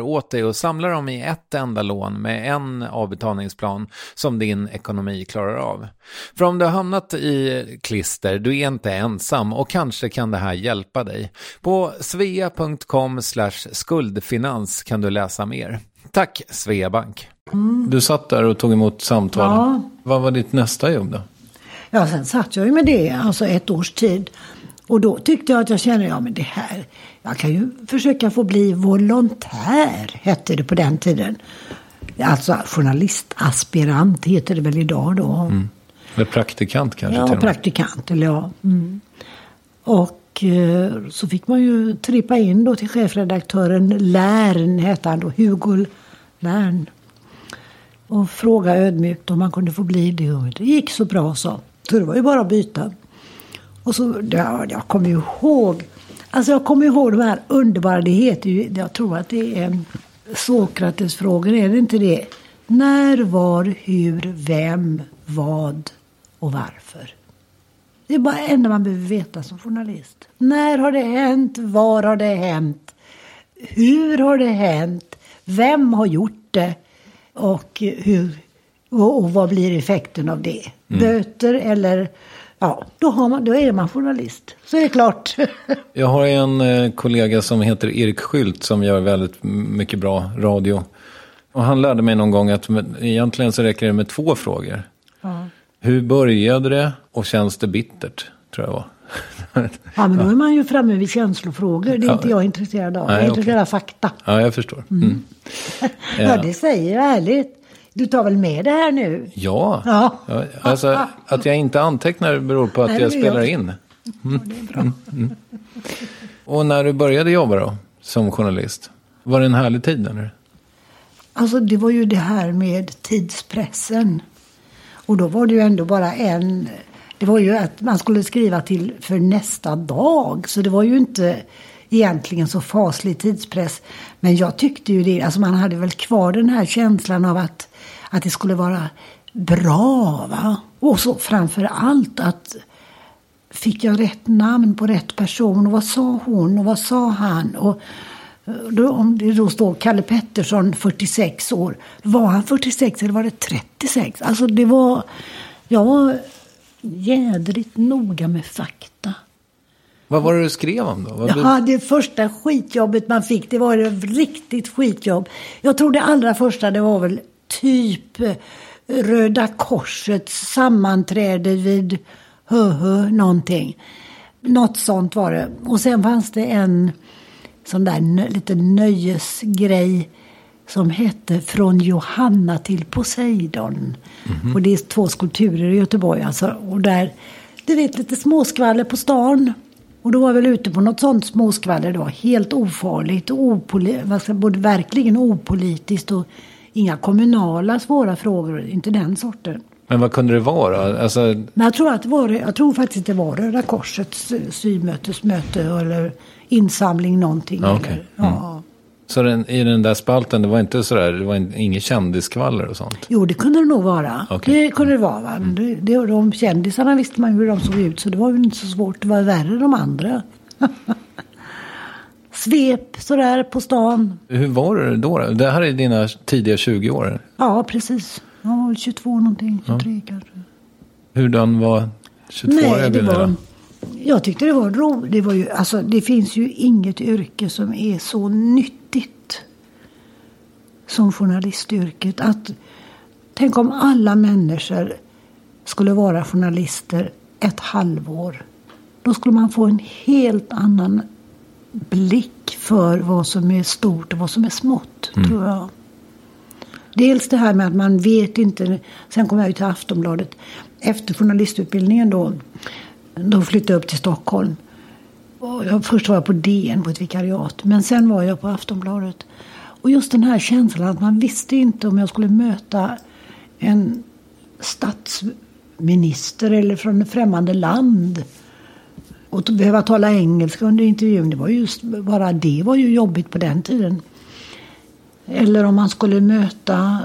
åt dig och samlar dem i ett enda lån med en avbetalningsplan som din ekonomi klarar av. För om du har hamnat i klister, du är inte ensam och kanske kan det här hjälpa dig. På svea.com skuldfinans kan du läsa mer. Tack Sveabank! Du satt där och tog emot samtal. Ja. Vad var ditt nästa jobb då? Ja, sen satt jag ju med det, alltså ett års tid. Och då tyckte jag att jag kände, ja men det här, jag kan ju försöka få bli volontär, hette det på den tiden. Alltså journalistaspirant heter det väl idag då. Eller praktikant kanske Ja, praktikant, eller ja. Mm. Och eh, så fick man ju trippa in då till chefredaktören Lärn, hette han då, Hugo Lärn. Och fråga ödmjukt om man kunde få bli det. Och det gick så bra så. Så det var ju bara att byta. Och så, ja, jag kommer ihåg, alltså jag kommer ihåg de här underbara, det heter ju, jag tror att det är Sokrates-frågor, är det inte det? När, var, hur, vem, vad och varför. Det är bara det enda man behöver veta som journalist. När har det hänt? Var har det hänt? Hur har det hänt? Vem har gjort det? Och, hur, och, och vad blir effekten av det? Böter eller... Ja, då, har man, då är man journalist. Så är det klart. Jag har en eh, kollega som heter Erik Skylt som gör väldigt mycket bra radio. Och han lärde mig någon gång att med, egentligen så räcker det med två frågor. Hur började det och känns det bittert? Tror jag var. Ja, men då är man ju framme vid känslofrågor. Det är inte jag intresserad av. Nej, jag är intresserad okej. av fakta. ja, jag förstår. Mm. Ja, det säger jag ärligt. Du tar väl med det här nu? Ja, Ja. Alltså att jag inte antecknar beror på att Nej, jag spelar jag. in. Ja, det är bra. Och när du började jobba då, som journalist, var det en härlig tid eller? Alltså det var ju det här med tidspressen. Och då var det ju ändå bara en... Det var ju att man skulle skriva till för nästa dag. Så det var ju inte egentligen så faslig tidspress. Men jag tyckte ju det. Alltså man hade väl kvar den här känslan av att, att det skulle vara bra. Va? Och så framför allt att fick jag rätt namn på rätt person och vad sa hon och vad sa han? Och eh, då, om det då står Kalle Pettersson 46 år, var han 46 eller var det 36? Alltså det var, jag var jädrigt noga med fakta. Vad var det du skrev om då? Vad Ja, det första skitjobbet man fick, det var ett riktigt skitjobb. Jag tror det allra första, det var väl typ Röda Korsets sammanträde vid hö, hö, någonting. Något sånt var det. Och sen fanns det en sån där nö, lite nöjesgrej som hette Från Johanna till Poseidon. Och det är två skulpturer i Göteborg. Alltså, och där, du vet, lite småskvaller på stan. Och då var jag väl ute på något sånt småskvaller. Var helt ofarligt och opoli- både verkligen opolitiskt och inga kommunala svåra frågor. Inte den sorten. Men vad kunde det vara? Alltså, Men jag tror, att det var, jag tror faktiskt det var Röda Korsets eh, symötesmöte eller insamling någonting. Okej. Eller, ja. så den, i den där spalten, det var inte sådär, det var in- inget kändisskvaller och sånt? Jo, det kunde det nog vara. Okej. Det kunde det vara. Va? Men Det, det, de kändisarna visste man ju hur de såg ut, så det var ju inte så svårt. Det var värre de andra. Svep sådär på stan. Hur var det då? Det här är dina tidiga 20 år. Ja, precis. Jag var väl 22 någonting, 23 kanske. Hurdan var 22 Nej, år det var... Jag tyckte det var roligt. Det, var ju, alltså, det finns ju inget yrke som är så nyttigt som journalistyrket. Att, tänk om alla människor skulle vara journalister ett halvår. Då skulle man få en helt annan blick för vad som är stort och vad som är smått, tror jag. Dels det här med att man vet inte. Sen kom jag ju till Aftonbladet. Efter journalistutbildningen då. Då flyttade jag upp till Stockholm. Jag, först var jag på DN på ett vikariat. Men sen var jag på Aftonbladet. Och just den här känslan att man visste inte om jag skulle möta en statsminister eller från ett främmande land. Och behöva tala engelska under intervjun. Det var just, bara det var ju jobbigt på den tiden. Eller om man skulle möta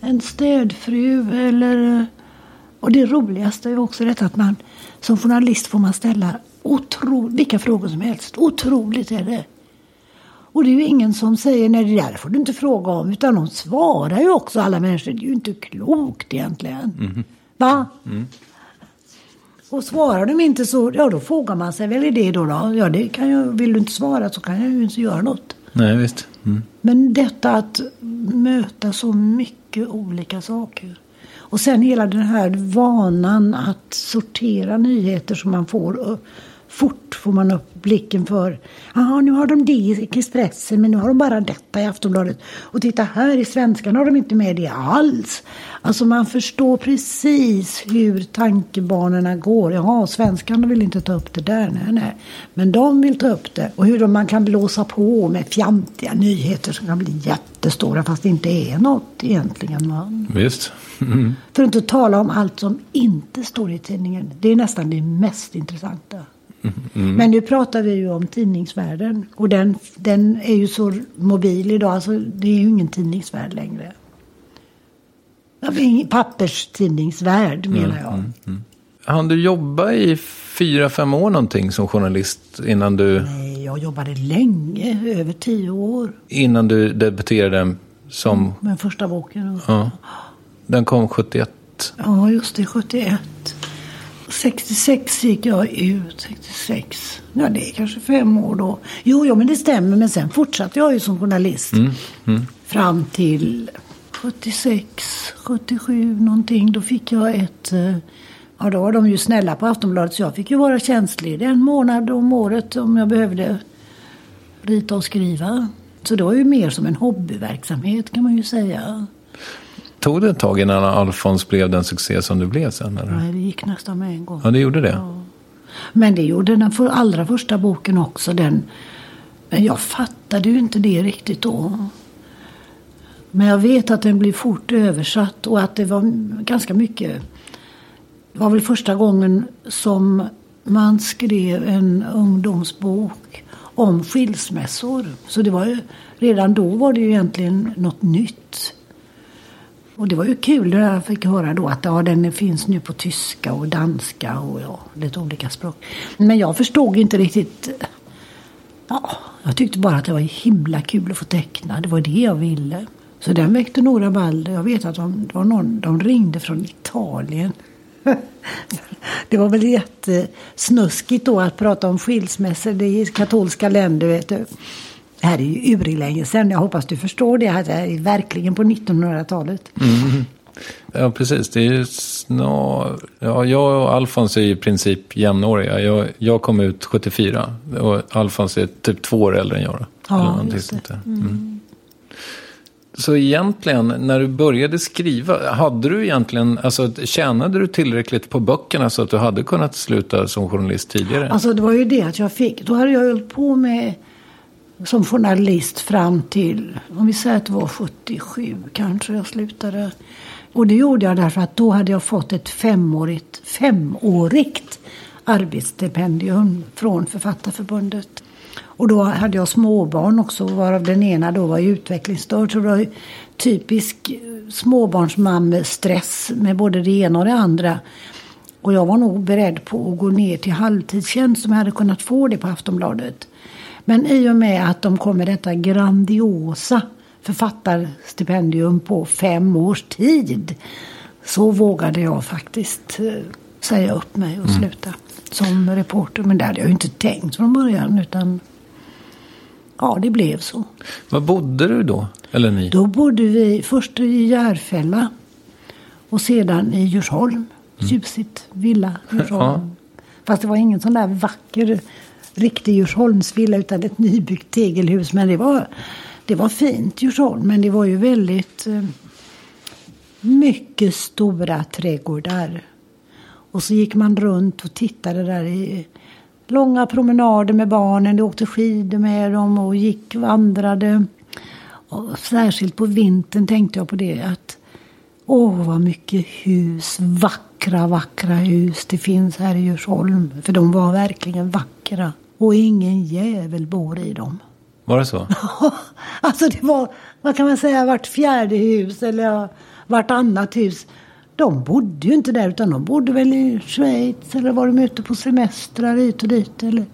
en städfru eller... Och det roligaste är också detta att man som journalist får man ställa otro, vilka frågor som helst. Otroligt är det. Och det är ju ingen som säger nej det där får du inte fråga om. Utan de svarar ju också alla människor. Det är ju inte klokt egentligen. Va? Och svarar de inte så, ja då frågar man sig väl i det då. då. Ja, det kan jag, vill du inte svara så kan jag ju inte göra något. Nej, visst. Men detta att möta så mycket olika saker. Och sen hela den här vanan att sortera nyheter som man får. Fort får man upp blicken för. Ja, nu har de det i Expressen, men nu har de bara detta i Aftonbladet. Och titta här, i Svenskan har de inte med det alls. Alltså man förstår precis hur tankebanorna går. Jaha, Svenskan vill inte ta upp det där, nej, nej. Men de vill ta upp det. Och hur de, man kan blåsa på med fjantiga nyheter som kan bli jättestora fast det inte är något egentligen. Man. Visst. För att inte tala om allt som inte står i tidningen. Det är nästan det mest intressanta. Men nu pratar vi ju om tidningsvärlden. Och den, den är ju så mobil idag. Alltså, det är ju ingen tidningsvärld längre. Ja, det är ingen Papperstidningsvärld menar jag. Han du jobba i fyra, fem år någonting som journalist innan du, Nej, jag jobbade länge, över tio år. innan du debuterade som... Med första boken. Ja. Den kom 71. Ja, just det, 71. 66 gick jag ut, 66. Ja, det är kanske fem år då. Jo, jo, men det stämmer. Men sen fortsatte jag ju som journalist. Fram till 76, 77 någonting. Då fick jag ett... eh, Ja, då var de ju snälla på Aftonbladet så jag fick ju vara tjänstledig en månad om året om jag behövde rita och skriva. Så det var ju mer som en hobbyverksamhet kan man ju säga. Tog det ett tag innan Alfons blev den succé som du blev sen? Eller? Nej, det gick nästan med en gång. Ja, det gjorde det. Ja. Men det gjorde den för allra första boken också. Den. Men jag fattade ju inte det riktigt då. Men jag vet att den blev fort översatt och att det var ganska mycket. Det var väl första gången som man skrev en ungdomsbok om skilsmässor. Så det var ju, redan då var det ju egentligen något nytt. Och det var ju kul när jag fick höra då att ja, den finns nu på tyska och danska och ja, lite olika språk. Men jag förstod inte riktigt. Ja, jag tyckte bara att det var himla kul att få teckna. Det var det jag ville. Så den väckte några rabalder. Jag vet att de, det var någon, de ringde från Italien. Det var väl jättesnuskigt då att prata om skilsmässor. I katolska länder, vet du. Det här är ju urlänge sedan. Jag hoppas du förstår det. Det här är verkligen på 1900-talet. Ja, precis. Det är snar... ja, jag och Alfons är i princip jämnåriga. Jag, jag kom ut 74 och Alfons är typ två år äldre än jag. Ja, just det. där. Mm. Så egentligen, när du började skriva, hade du egentligen, alltså tjänade du tillräckligt på böckerna så att du hade kunnat sluta som journalist tidigare? Alltså det var ju det att jag fick. Då hade jag hållit på med som journalist fram till, om vi säger att det var 77 kanske jag slutade. Och det gjorde jag därför att då hade jag fått ett femårigt, femårigt arbetsstipendium från Författarförbundet. Och då hade jag småbarn också, varav den ena då var utvecklingsstörd. Så det var ju typisk småbarnsmammestress med både det ena och det andra. Och jag var nog beredd på att gå ner till halvtidstjänst om jag hade kunnat få det på Aftonbladet. Men i och med att de kom med detta grandiosa författarstipendium på fem års tid så vågade jag faktiskt eh, säga upp mig och sluta som reporter. Men det hade jag ju inte tänkt från början utan ja, det blev så. Var bodde du då? Eller ni? Då bodde vi först i Järfälla och sedan i Djursholm. Tjusigt villa Djursholm. Fast det var ingen sån där vacker riktig Djursholmsvilla utan ett nybyggt tegelhus. Men det var, det var fint Djursholm. Men det var ju väldigt eh, mycket stora trädgårdar. Och så gick man runt och tittade där i långa promenader med barnen. De åkte skidor med dem och gick vandrade. Och särskilt på vintern tänkte jag på det. att Åh, vad mycket hus. Vackra, vackra hus det finns här i Djursholm. För de var verkligen vackra. Och ingen jävel bor i dem. Var det så? alltså det var, vad kan man säga, vart fjärde hus eller vartannat hus. De bodde ju inte där utan de bodde väl i Schweiz eller var de ute på semestrar hit och dit. Eller...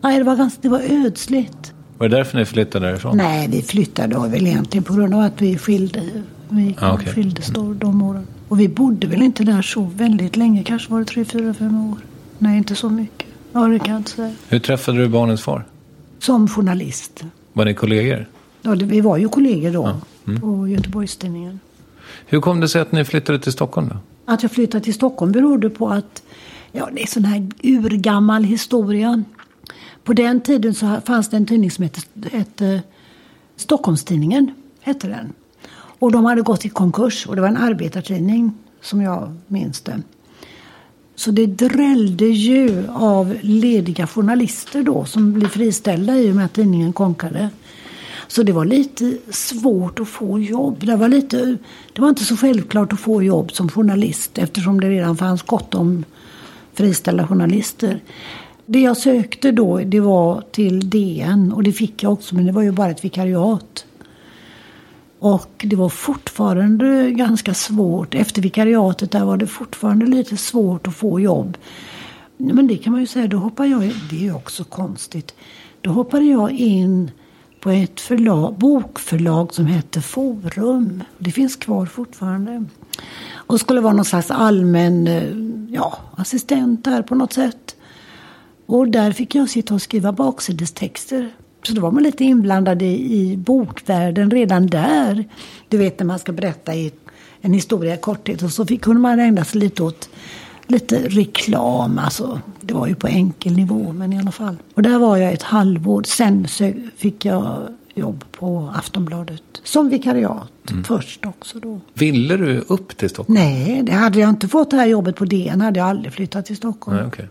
Nej, det var, ganska, det var ödsligt. Var det därför ni flyttade därifrån? Nej, vi flyttade väl egentligen på grund av att vi skilde, vi Ah, okej. skildes då, de åren. Och vi bodde väl inte där så väldigt länge. Kanske var det tre, fyra, fem år. Nej, inte så mycket. Ja, det kan jag inte säga. Hur träffade du barnens far? Som journalist. Var ni kollegor? Ja, det, vi var ju kollegor då på Göteborgstidningen. Hur kom det sig att ni flyttade till Stockholm då? Att jag flyttade till Stockholm berodde på att, ja det är sån här urgammal historia. På den tiden så fanns det en tidning som hette, hette Stockholmstidningen. Hette den. Och de hade gått i konkurs och det var en arbetartidning som jag minns det. Så det drällde ju av lediga journalister då som blev friställda i och med att tidningen konkade. Så det var lite svårt att få jobb. Det var, lite, det var inte så självklart att få jobb som journalist eftersom det redan fanns gott om friställda journalister. Det jag sökte då det var till DN och det fick jag också men det var ju bara ett vikariat. Och det var fortfarande ganska svårt. Efter vikariatet där var det fortfarande lite svårt att få jobb. Men det kan man ju säga, då hoppade jag, det är också konstigt. Då hoppade jag in på ett förlag, bokförlag som hette Forum. Det finns kvar fortfarande. Och skulle vara någon slags allmän eh, ja, assistent där på något sätt. Och där fick jag sitta och skriva baksidestexter. Så då var man lite inblandad i, i bokvärlden redan där. Du vet när man ska berätta i en historia i korthet. Och så fick, kunde man ägna sig lite åt lite reklam. Alltså, det var ju på enkel nivå, men i alla fall. Och där var jag ett halvår. Sen så fick jag jobb på Aftonbladet. Som vikariat först också då. Ville du upp till Stockholm? Nej, det hade jag inte fått det här jobbet på DN hade jag aldrig flyttat till Stockholm. Nej, okej.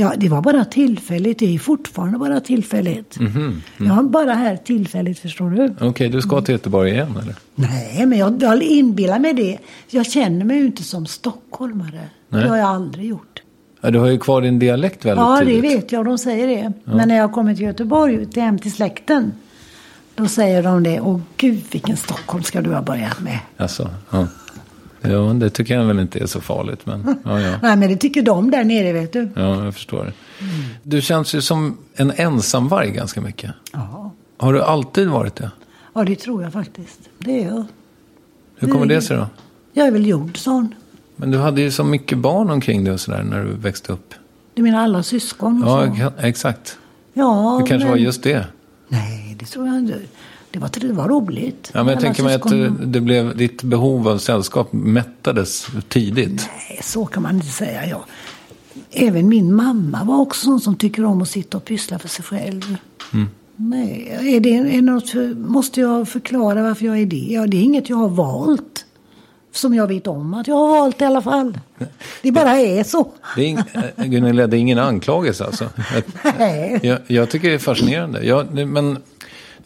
Mm. Ja, det var bara tillfälligt. Det är fortfarande bara tillfälligt. Mhm, Jag är bara här tillfälligt, förstår du. Okej, du ska till Göteborg igen eller? Nej, men jag, jag inbillar mig det. Jag känner mig ju inte som stockholmare. Nej. Det har jag aldrig gjort. Ja, du har ju kvar din dialekt väldigt Ja, det tydligt. vet jag. De säger det. Men när jag kommer till Göteborg, till hem till släkten. Då säger de det. Åh gud, vilken Stockholm ska du ha börjat med. Alltså, ja. Ja, det tycker jag väl inte är så farligt. Men, ja, ja. Nej, men det tycker de där nere, vet du. ja, jag förstår. Du känns ju som en ensamvarg ganska mycket. Ja. Har du alltid varit det? ja, det tror jag faktiskt. Det är jag. Hur kommer det sig då? Jag är väl gjord sån. Men du hade ju så mycket barn omkring dig och sådär när du växte upp. Du menar alla syskon och Ja, så? exa- exakt. ja Det kanske men... var just det. Nej, det tror jag inte. Det var, det var roligt. Ja, men jag tänker mig att det blev, ditt behov av sällskap mättades tidigt. Nej, så kan man inte säga. Ja. Även min mamma var också sån som tycker om att sitta och pyssla för sig själv. Mm. Nej, är det, är något för, måste jag förklara varför jag är det? Ja, det är inget jag har valt. Som jag vet om att jag har valt i alla fall. Det bara är så. Det är ing- eh, Gunilla, det är ingen anklagelse alltså. Nej. jag, jag tycker det är fascinerande. Jag, men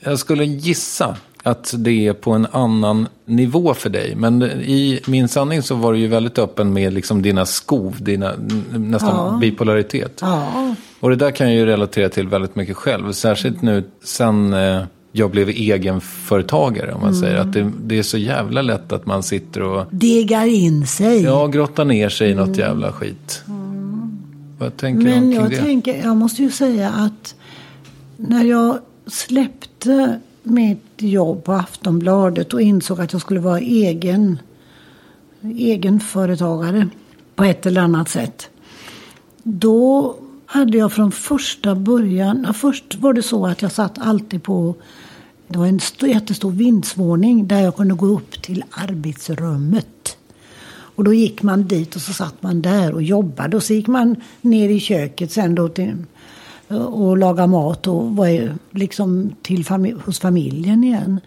jag skulle gissa att det är på en annan nivå för dig. Men i min sanning så var du ju väldigt öppen med liksom dina skov, dina nästan Ja. bipolaritet. Ja, Och det där kan jag ju relatera till väldigt mycket själv. Särskilt nu sen eh, jag blev egenföretagare. Om man Mm. säger att det, det är så jävla lätt att man sitter och degar in sig. ja, grottar ner sig i något jävla skit. Vad tänker du Mm. Men omkring jag det? tänker, jag måste ju säga att när jag släppte mitt jobb på Aftonbladet och insåg att jag skulle vara egen, egenföretagare på ett eller annat sätt. Då hade jag från första början, först var det så att jag satt alltid på, det var en jättestor vindsvåning där jag kunde gå upp till arbetsrummet. Och då gick man dit och så satt man där och jobbade. Och så gick man ner i köket sen då till, och laga mat och var liksom till fami- hos familjen igen.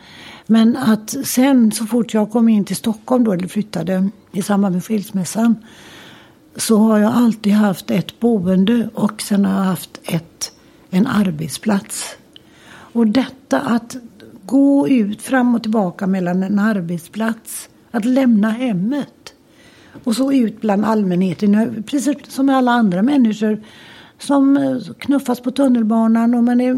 Men att sen så fort jag kom in till Stockholm då, eller flyttade i samband med skilsmässan. Så har jag alltid haft ett boende och sen har jag haft ett, en arbetsplats. Och detta att gå ut fram och tillbaka mellan en arbetsplats, att lämna hemmet och så ut bland allmänheten, precis som med alla andra människor som eh, knuffas på tunnelbanan och man är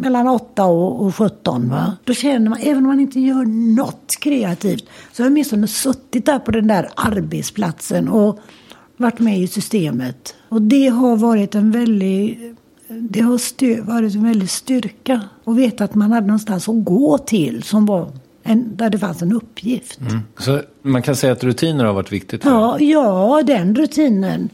mellan 8 och, och 17. Va? Då känner man, även om man inte gör något kreativt, så har jag åtminstone suttit där på den där arbetsplatsen och varit med i systemet. Och det har varit en väldig det har varit en väldig styrka att veta att man hade någonstans att gå till som var en, där det fanns en uppgift. Så man kan säga att rutiner har varit viktigt. för. Ja, ja, den rutinen.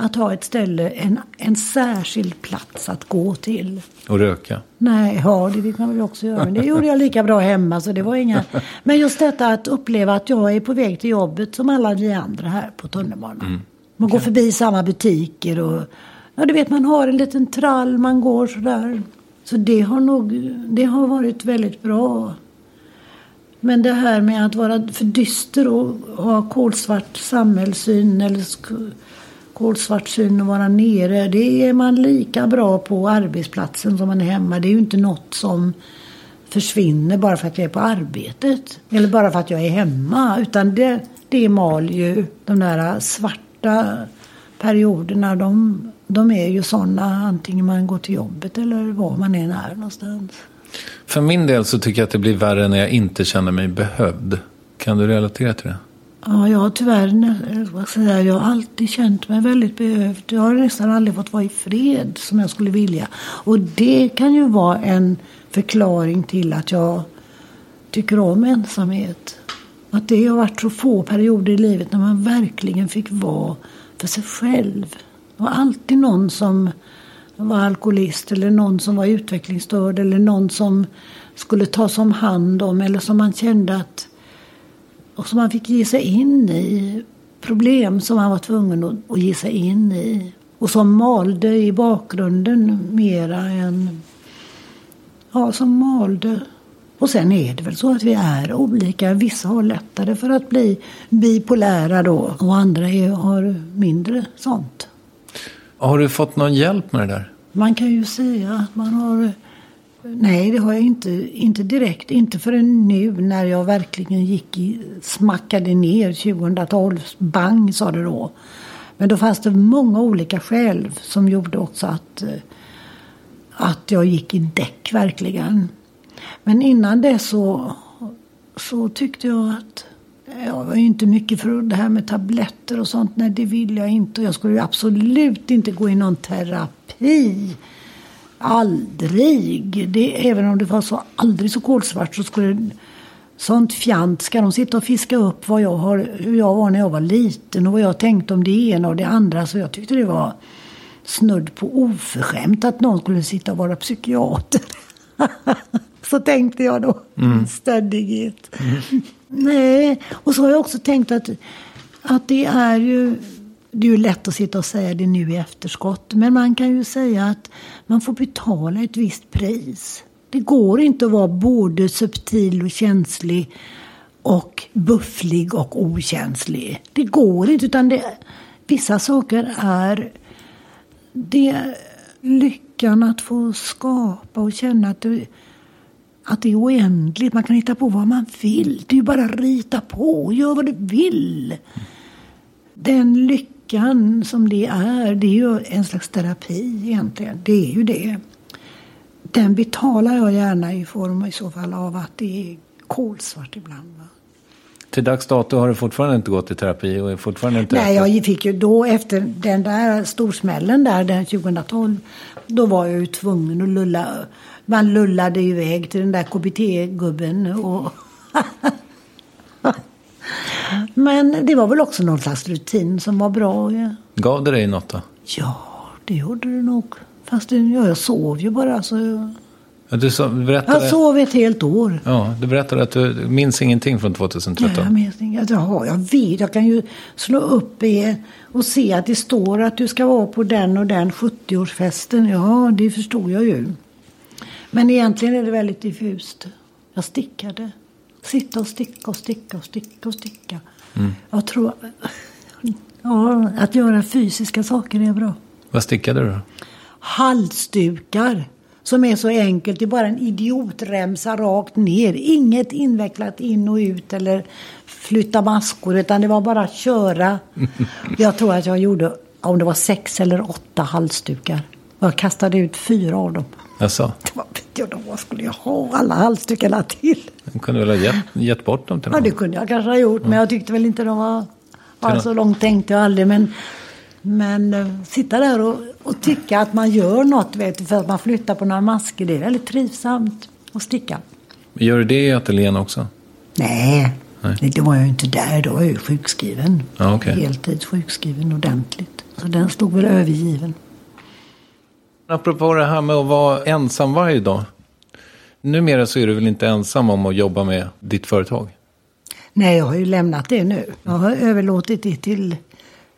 Att ha ett ställe, en, en särskild plats att gå till. Och röka. Nej, ja det vill man väl också göra. Men det gjorde jag lika bra hemma så det var inga... Men just detta att uppleva att jag är på väg till jobbet som alla vi andra här på tunnelbanan. Man går förbi samma butiker och... Ja, du vet man har en liten trall, man går sådär. Så det har nog... Det har varit väldigt bra. Men det här med att vara för dyster och ha kolsvart samhällssyn eller kolsvart syn och vara nere. Det är man lika bra på arbetsplatsen som man är hemma. Det är ju inte något som försvinner bara för att jag är på arbetet. Eller bara för att jag är hemma. Utan det, det mal ju de där svarta perioderna. De, de är ju sådana antingen man går till jobbet eller var man än är någonstans. För min del så tycker jag att det blir värre när jag inte känner mig behövd. Kan du relatera till det? Ja, jag har tyvärr vad ska jag, säga, jag har alltid känt mig väldigt behövd. Jag har nästan aldrig fått vara i fred som jag skulle vilja. Och det kan ju vara en förklaring till att jag tycker om ensamhet. Att det har varit så få perioder i livet när man verkligen fick vara för sig själv. Det var alltid någon som var alkoholist eller någon som var utvecklingsstörd eller någon som skulle tas om hand om eller som man kände att och som man fick ge sig in i. Problem som man var tvungen att, att ge sig in i. Och som malde i bakgrunden mera än... Ja, som malde. Och sen är det väl så att vi är olika. Vissa har lättare för att bli bipolära då. Och andra är, har mindre sånt. Har du fått någon hjälp med det där? Man kan ju säga att man har... Nej, det har jag inte, inte direkt. Inte förrän nu när jag verkligen gick i, smackade ner 2012. Bang sa det då. Men då fanns det många olika skäl som gjorde också att, eh, att jag gick i däck verkligen. Men innan det så, så tyckte jag att eh, jag var ju inte mycket för det här med tabletter och sånt. Nej, det ville jag inte. Och jag skulle ju absolut inte gå i någon terapi. Aldrig. Det, även om det var så aldrig så kolsvart så skulle sånt fjant. Ska de sitta och fiska upp vad jag har, hur jag var när jag var liten och vad jag tänkte om det ena och det andra. Så jag tyckte det var snudd på oförskämt att någon skulle sitta och vara psykiater. så tänkte jag då. Mm. Stöddighet. Nej, och så har jag också tänkt att, att det är ju det är ju lätt att sitta och säga det nu i efterskott. Men man kan ju säga att man får betala ett visst pris. Det går inte att vara både subtil och känslig och bufflig och okänslig. Det går inte. utan det, Vissa saker är det är lyckan att få skapa och känna att det, att det är oändligt. Man kan hitta på vad man vill. Det är ju bara att rita på. Gör vad du vill. Den lyckan som det är, det är ju en slags terapi egentligen. Det är ju det. Den betalar jag gärna i form i så fall av att det är kolsvart ibland. Va? Till dags dato har du fortfarande inte gått i terapi och är fortfarande inte... Nej, jag fick ju då efter den där storsmällen där, den 2012, då var jag ju tvungen att lulla. Man lullade iväg till den där KBT-gubben och... Men det var väl också någon slags rutin som var bra. Ja, Gav det dig något då? ja det gjorde det nog. Fast det, ja, jag sov ju bara. Så jag, Ja, Du, du, berättade, jag sov ett helt år. ja, du berättade att du minns ingenting från 2013. Nej, jag minns inget. Jaha, jag vet. Jag kan ju slå upp er och se att det står att du ska vara på den och den 70-årsfesten. Ja, det förstod jag ju. Men egentligen är det väldigt diffust. Jag stickade. Sitta och sticka och sticka och sticka och sticka. Jag tror... Ja, att göra fysiska saker är bra. Vad stickade du då? halsdukar. Som är så enkelt. Det är bara en idiotremsa rakt ner. Inget invecklat in och ut eller flytta maskor. Utan det var bara att köra. Jag tror att jag gjorde, om det var sex eller åtta halsdukar. Jag kastade ut fyra av dem. Jaså? Var, ja, då skulle jag ha alla halsdukarna till? Du kunde väl ha gett, gett bort dem till Ja, någon? det kunde jag kanske ha gjort. Men jag tyckte väl inte de var... Ja, så långt tänkte jag aldrig. Men, men eh, sitta där och, och tycka att man gör något vet du, för att man flyttar på några masker. Det är väldigt trivsamt att sticka. Gör du det i ateljén också? Nej, det var jag ju inte där. Då var jag ju sjukskriven. Ja, okej. Heltid sjukskriven ordentligt. Så den stod väl övergiven. Apropå det här med att vara ensam varje dag. Numera så är du väl inte ensam om att jobba med ditt företag? Nej, jag har ju lämnat det nu. Jag har överlåtit det till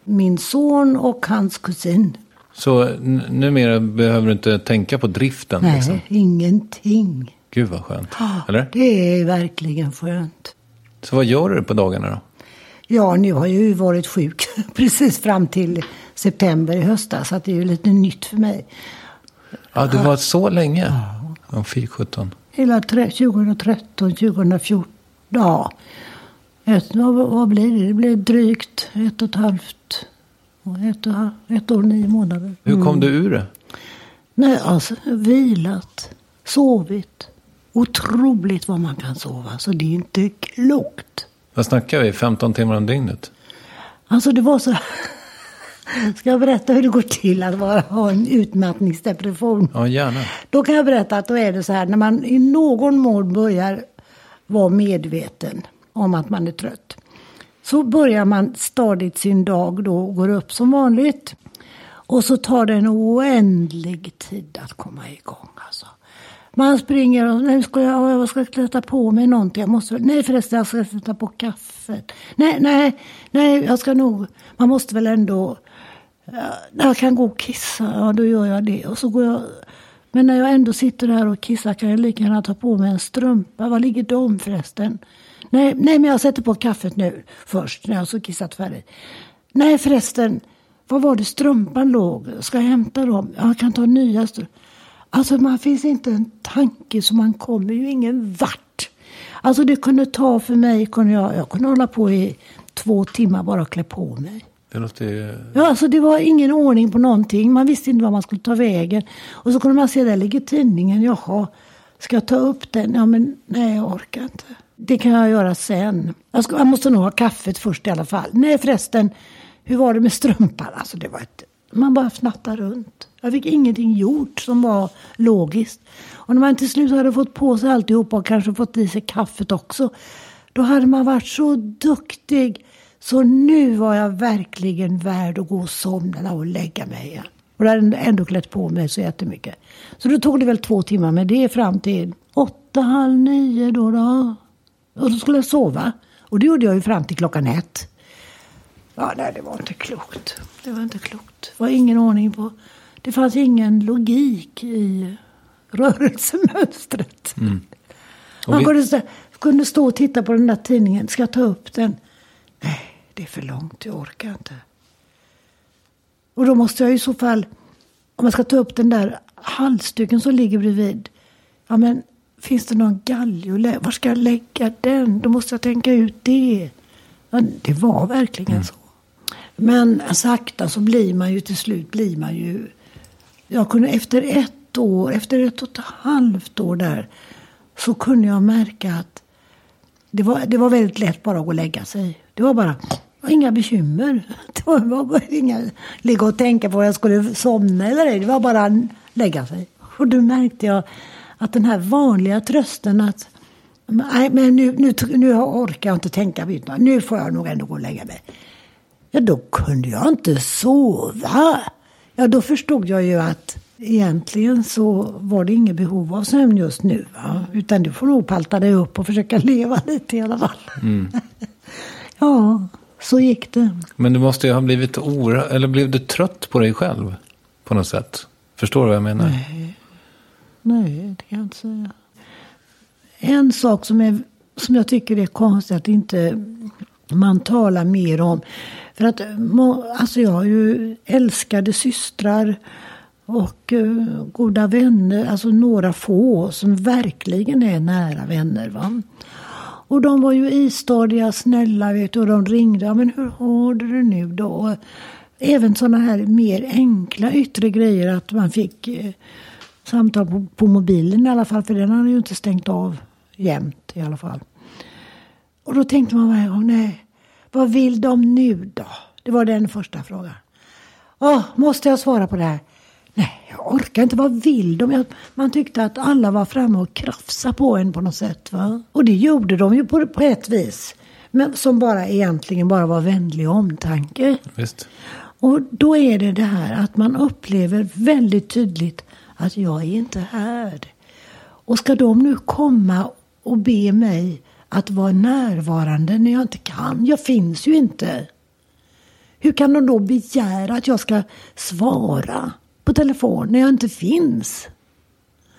min son och hans kusin. Så numera behöver du inte tänka på driften? Nej, Liksom. ingenting. Gud vad skönt. Eller? Det är verkligen skönt. Så vad gör du på dagarna då? Ja, nu har jag ju varit sjuk precis fram till september i höstas. Så det är ju lite nytt för mig. Ja, du var så länge? Ja, fy sjutton. Hela tre- 2013, 2014. Ja, ett, vad, vad blir det? Det blir drygt ett och ett halvt. Ett, och, ett år och nio månader. Hur kom du ur det? Nej, alltså vilat, sovit. Otroligt vad man kan sova. Så det är inte klokt. Vad snackar vi? 15 timmar om dygnet? Alltså det var så Ska jag berätta hur det går till att vara, ha en utmattningsdepression? Ja, gärna. Då kan jag berätta att då är det så här när man i någon mån börjar vara medveten om att man är trött. Så börjar man stadigt sin dag då och går upp som vanligt. Och så tar det en oändlig tid att komma igång. Alltså. Man springer och nu ska jag, jag ska sätta på mig någonting. Jag måste, nej förresten, jag ska sätta på kaffet. Nej, nej, nej, jag ska nog, man måste väl ändå, när jag kan gå och kissa, ja då gör jag det. Och så går jag, men när jag ändå sitter där och kissar kan jag lika gärna ta på mig en strumpa. Var ligger de förresten? Nej, nej men jag sätter på kaffet nu först när jag har så kissat färdigt. Nej förresten, var var det strumpan låg? Ska jag hämta dem? Jag kan ta nya strumpor. Alltså man finns inte en tanke så man kommer ju ingen vart. Alltså det kunde ta för mig, kunde jag, jag kunde hålla på i två timmar bara och klä på mig. Det låter. Ja, alltså det var ingen ordning på någonting. Man visste inte var man skulle ta vägen. Och så kunde man se, där ligger tidningen. Jaha, ska jag ta upp den? Ja, men nej, jag orkar inte. Det kan jag göra sen. Jag, ska, jag måste nog ha kaffet först i alla fall. Nej, förresten, hur var det med strumpan? Alltså det var ett, man bara fnattade runt. Jag fick ingenting gjort som var logiskt. Och när man till slut hade fått på sig alltihopa och kanske fått i sig kaffet också. Då hade man varit så duktig. Så nu var jag verkligen värd att gå och somna och lägga mig igen. Och då hade ändå klätt på mig så jättemycket. Så då tog det väl två timmar med det fram till åtta, halv nio då. då. Och då skulle jag sova. Och det gjorde jag ju fram till klockan ett. Ja, nej, det var inte klokt. Det var inte klokt. Det var ingen ordning på... Det fanns ingen logik i rörelsemönstret. Och Man vi- kunde, stå, kunde stå och titta på den där tidningen. Ska jag ta upp den? Nej, det är för långt. Jag orkar inte. Och då måste jag i så fall, om jag ska ta upp den där halsduken som ligger bredvid. Ja, men finns det någon galge? Var ska jag lägga den? Då måste jag tänka ut det. Ja, det var verkligen så. Men sakta så blir man ju till slut blir man ju... Jag kunde efter ett år, efter ett och ett halvt år där, så kunde jag märka att det var, det var väldigt lätt bara att gå och lägga sig. Det var bara var inga bekymmer. Det var, bara inga ligga och tänka på om jag skulle somna eller ej. Det var bara lägga sig. Och då märkte jag att den här vanliga trösten att nej, men nu, nu, nu orkar jag inte tänka det. Nu får jag nog ändå gå och lägga mig. Ja, då kunde jag inte sova. Ja, då förstod jag ju att egentligen så var det inget behov av sömn just nu. Va? Utan du får nog palta dig upp och försöka leva lite i alla fall. ja, så gick det. Men du måste ju ha blivit ora... Eller blev du trött på dig själv? På något sätt. Förstår du vad jag menar? Nej, det kan jag inte säga. En sak som, är, som jag tycker är konstigt att inte man talar mer om. För att alltså jag har ju älskade systrar och eh, goda vänner. Alltså några få som verkligen är nära vänner. Va? Och de var ju istadiga, snälla vet du. Och de ringde. Men hur har du det nu då? Och Även sådana här mer enkla yttre grejer. Att man fick eh, samtal på, på mobilen i alla fall. För den hade ju inte stängt av jämt i alla fall. Och då tänkte man varje gång, nej, vad vill de nu då? Det var den första frågan. Åh, måste jag svara på det här? Nej, jag orkar inte. Vad vill de? Man tyckte att alla var framme och krafsade på en på något sätt. Va? Och det gjorde de ju på, på ett vis. Men som bara egentligen bara var vänlig omtanke. Visst. Och då är det det här att man upplever väldigt tydligt att jag är inte här. Och ska de nu komma och be mig att vara närvarande när jag inte kan? Jag finns ju inte. Hur kan de då begära att jag ska svara på telefon när jag inte finns?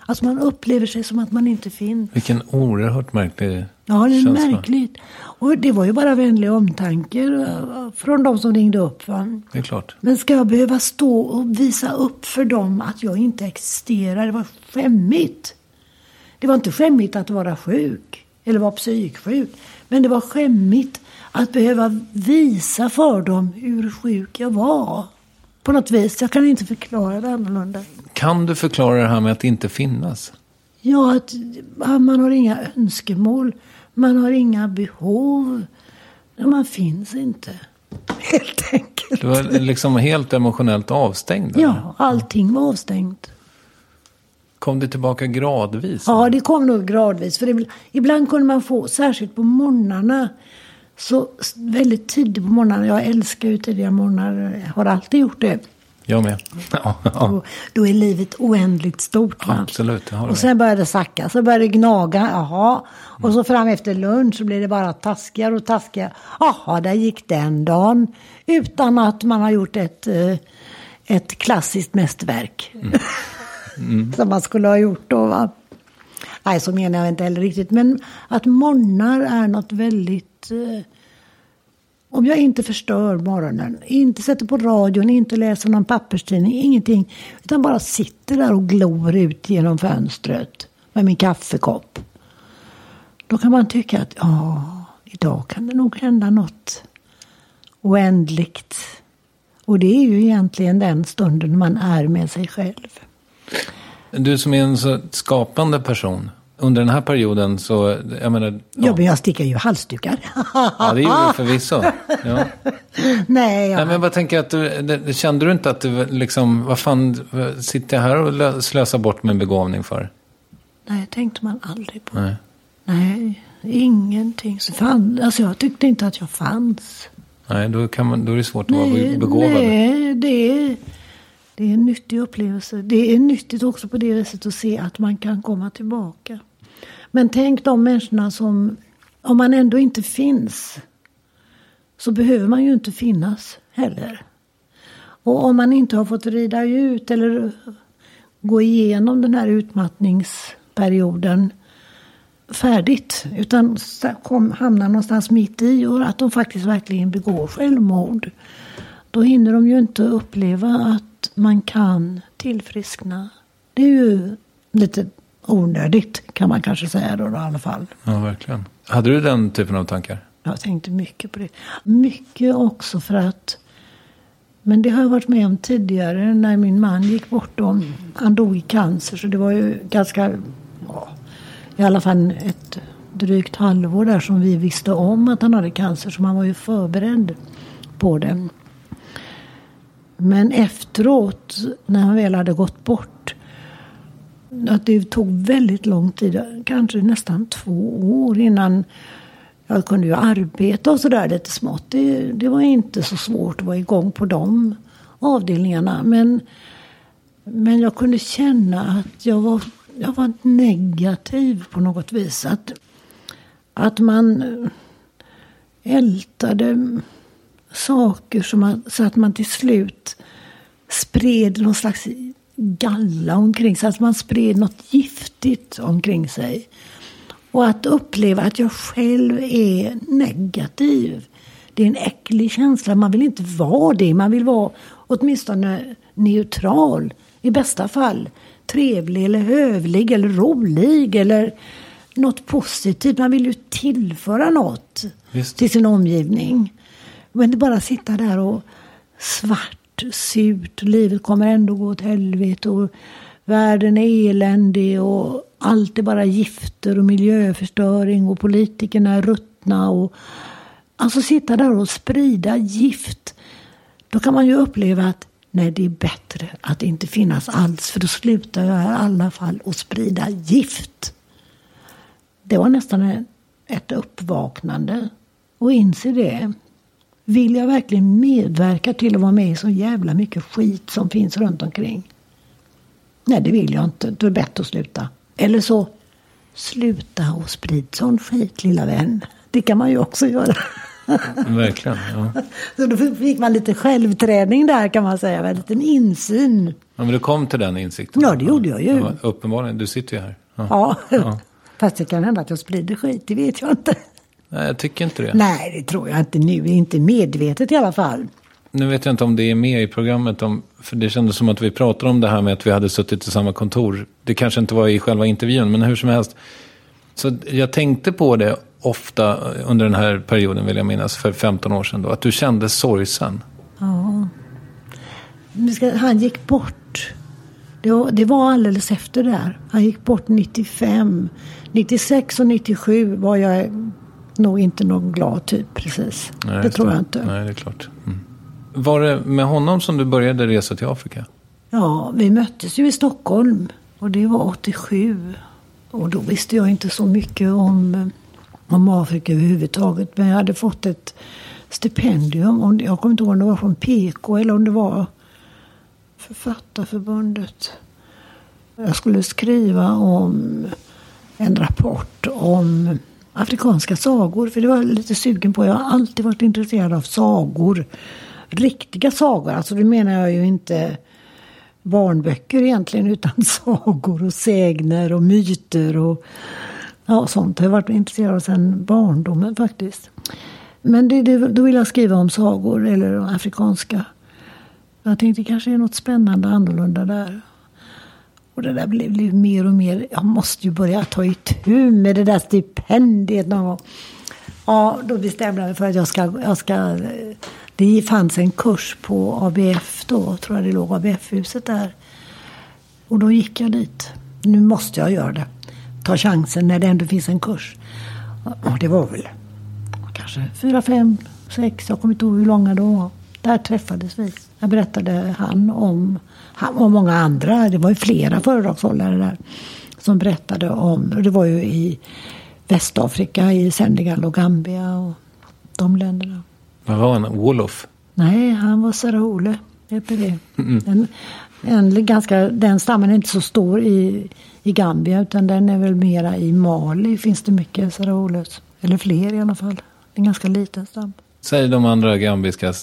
Alltså man upplever sig som att man inte finns. Vilken oerhört märklig Ja, det är känsla. märkligt. Och det var ju bara vänliga omtanker eh, från de som ringde upp. Va? Det är klart. Men ska jag behöva stå och visa upp för dem att jag inte existerar? Det var skämmigt. Det var inte skämmigt att vara sjuk eller vara psyksjuk. Men det var skämmigt att behöva visa för dem hur sjuk jag var. På något vis. Jag kan inte förklara det annorlunda. Kan du förklara det här med att inte finnas? Ja, att man har inga önskemål. Man har inga behov. Man finns inte. Helt enkelt. Du var liksom helt emotionellt avstängd. där. Ja, allting var avstängt. Kom det tillbaka gradvis? Ja, det kom nog gradvis. För ibland, ibland kunde man få, särskilt på morgnarna, så väldigt tidigt på morgnarna. Jag älskar ju tidiga morgnar, har alltid gjort det. Jag med. Ja, ja. Då, då är livet oändligt stort. Va? Absolut, Och sen började det sacka, så började det gnaga, jaha. Och så fram efter lunch så blir det bara taskigare och taskigare. Jaha, där gick den dagen. Utan att man har gjort ett, eh, ett klassiskt mästerverk. Som man skulle ha gjort då va. Nej, så menar jag inte heller riktigt. Men att morgnar är något väldigt... Eh, om jag inte förstör morgonen, inte sätter på radion, inte läser någon papperstidning, ingenting. Utan bara sitter där och glor ut genom fönstret med min kaffekopp. Då kan man tycka att ja, idag kan det nog hända något oändligt. Och det är ju egentligen den stunden man är med sig själv. Du som är en så skapande person. Under den här perioden så, jag menar... Ja, Ja, men jag stickar ju halsdukar. ja det gjorde du förvisso. Ja. Nej, jag, Nej, men bara tänker att du, det, det, kände du inte att du liksom, vad fan sitter jag här och lö- slösar bort min begåvning för? nej, tänkte man aldrig på. Nej. Nej, ingenting. Så fan, alltså jag tyckte inte att jag fanns. Nej, då, kan man, då är det svårt att vara Nej, begåvad. nej det, är, det är en nyttig upplevelse. Det är nyttigt också på det viset att se att man kan komma tillbaka. Men tänk de människorna som, om man ändå inte finns, så behöver man ju inte finnas heller. Och om man inte har fått rida ut eller gå igenom den här utmattningsperioden färdigt. Utan kom, hamnar någonstans mitt i och att de faktiskt verkligen begår självmord. Då hinner de ju inte uppleva att man kan tillfriskna. Det är ju lite onödigt kan man kanske säga då, i alla fall. Ja, verkligen. Hade du den typen av tankar? Jag tänkte mycket på det. Mycket också för att men det har jag varit med om tidigare när min man gick bort. Då. Han dog i cancer så det var ju ganska, ja, i alla fall ett drygt halvår där som vi visste om att han hade cancer. Så man var ju förberedd på det. Men efteråt, när han väl hade gått bort, att det tog väldigt lång tid, kanske nästan två år innan jag kunde ju arbeta och sådär lite smått. Det, det var inte så svårt att vara igång på de avdelningarna. Men, men jag kunde känna att jag var, jag var negativ på något vis. Att, att man eh, ältade saker som att, så att man till slut spred någon slags galla omkring sig. Att man spred något giftigt omkring sig. Och att uppleva att jag själv är negativ. Det är en äcklig känsla. Man vill inte vara det. Man vill vara åtminstone neutral. I bästa fall trevlig eller hövlig eller rolig eller något positivt. Man vill ju tillföra något Visst. till sin omgivning. Men inte bara sitta där och svart, surt. Livet kommer ändå gå åt helvete och världen är eländig och allt är bara gifter och miljöförstöring och politikerna är ruttna. Och, alltså sitta där och sprida gift. Då kan man ju uppleva att nej, det är bättre att inte finnas alls. För då slutar jag i alla fall att sprida gift. Det var nästan ett uppvaknande. Och inse det. Vill jag verkligen medverka till att vara med i så jävla mycket skit som finns runt omkring? Nej, det vill jag inte. Då är det bättre att sluta. Eller så, sluta och sprid sån skit lilla vän. Det kan man ju också göra. Verkligen. Ja. Så då fick man lite självträning där kan man säga. En liten insyn. ja, men du kom till den insikten. Ja, det gjorde jag ju. Ja, uppenbarligen, du sitter ju här. Ja. Ja. Ja. Fast det kan hända att jag sprider skit, det vet jag inte. Nej, jag tycker inte det. Nej, det tror jag inte nu. Inte medvetet i alla fall. Nu vet jag inte om det är med i programmet. Om, för det kändes som att vi pratade om det här med att vi hade suttit i samma kontor. Det kanske inte var i själva intervjun, men hur som helst. Så jag tänkte på det ofta under den här perioden, vill jag minnas, för 15 år sedan. Då, att du kände sorgsen. Ja. Han gick bort. Det var, det var alldeles efter där. Han gick bort 95. 96 och 97 var jag nog inte någon glad typ precis. Nej, det tror jag inte. Nej, det är klart. Mm. Var det med honom som du började resa till Afrika? Ja, vi möttes ju i Stockholm och det var 87. Och då visste jag inte så mycket om, om Afrika överhuvudtaget. Men jag hade fått ett stipendium. Om, jag kommer inte ihåg om det var från PK eller om det var Författarförbundet. Jag skulle skriva om en rapport om afrikanska sagor. För det var jag lite sugen på. Jag har alltid varit intresserad av sagor. Riktiga sagor. Alltså det menar jag ju inte barnböcker egentligen. Utan sagor och sägner och myter och ja, sånt. har jag varit intresserad av sedan barndomen faktiskt. Men det, det, då vill jag skriva om sagor eller afrikanska. Jag tänkte det kanske är något spännande annorlunda där. Och det där blev, blev mer och mer, jag måste ju börja ta itu med det där stipendiet någon gång. Ja, då bestämde jag mig för att jag ska, jag ska, det fanns en kurs på ABF då, tror jag det låg ABF-huset där. Och då gick jag dit. Nu måste jag göra det. Ta chansen när det ändå finns en kurs. Och det var väl kanske fyra, fem, sex, jag kommer inte ihåg hur långa de var. Där träffades vi. Jag berättade han om, han och många andra, det var ju flera föredragshållare där, som berättade om, och det var ju i Västafrika, i Senegal och Gambia och de länderna. Vad var han? Wolof? Nej, han var Sarahole, heter det. En, en ganska, den stammen är inte så stor i, i Gambia utan den är väl mera i Mali finns det mycket Saraholes. Eller fler i alla fall. En ganska liten stam. Säg de andra gambiska.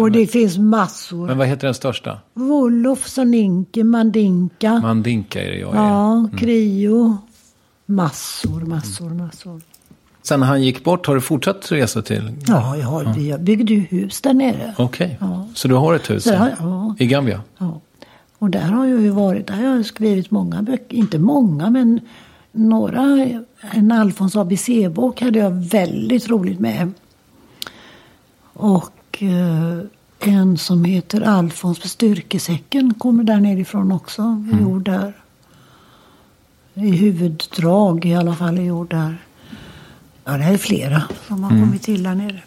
Och det finns massor. Men vad heter den största? Wolof, Soninke, Mandinka. Mandinka är det jag är. Ja, Krio. Massor, massor, massor. Sen när han gick bort, har du fortsatt resa till? Ja, jag, har, jag byggde ju hus där nere. Okej, så du har ett hus Så, här? ja. i Gambia? Ja. Och där har jag ju varit, där har jag skrivit många böcker. Inte många, men några. En Alfons ABC-bok hade jag väldigt roligt med. Och eh, en som heter Alfons på styrkesäcken kommer där nerifrån också. Gjord där. I huvuddrag i alla fall är gjord där. Ja, det är flera som har kommit till där nere.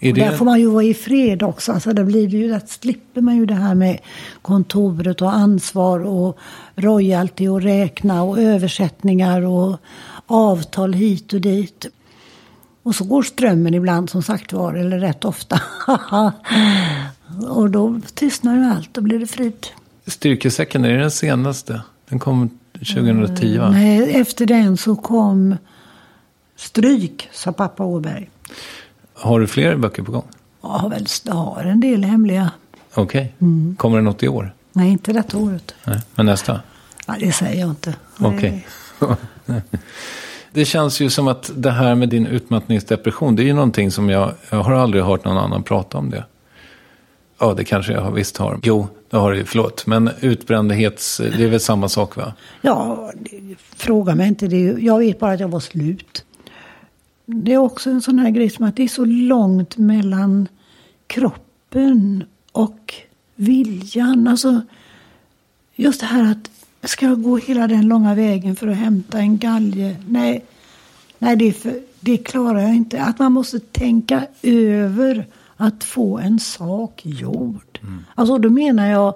Och där det, får man ju vara i fred också. Alltså där blir det ju, där slipper man ju det här med kontoret och ansvar och royalty och räkna och översättningar och avtal hit och dit. Och så går strömmen ibland som sagt var, eller rätt ofta. och då tystnar ju allt, då blir det frid. styrkesäcken, är det den senaste? Den kom 2010 va? Nej, efter den så kom Stryk, sa pappa Åberg. Har du fler böcker på gång? Jag har väl jag har en del hemliga. Okej. Mm. Kommer det något i år? Nej, inte detta året. Nej. Men nästa? Nej, det säger jag inte. Okej. det känns ju som att det här med din utmattningsdepression, det är ju någonting som jag, jag har aldrig hört någon annan prata om det. Ja, det kanske jag visst har. Jo, det har du ju, förlåt. Men utbrändhets, det är väl samma sak va? Ja, fråga mig inte. Det, jag vet bara att jag var slut. Det är också en sån här grej som att det är så långt mellan kroppen och viljan. Alltså, just det här att ska jag gå hela den långa vägen för att hämta en galge? Nej, nej det, för, det klarar jag inte. Att man måste tänka över att få en sak gjord. Alltså då menar jag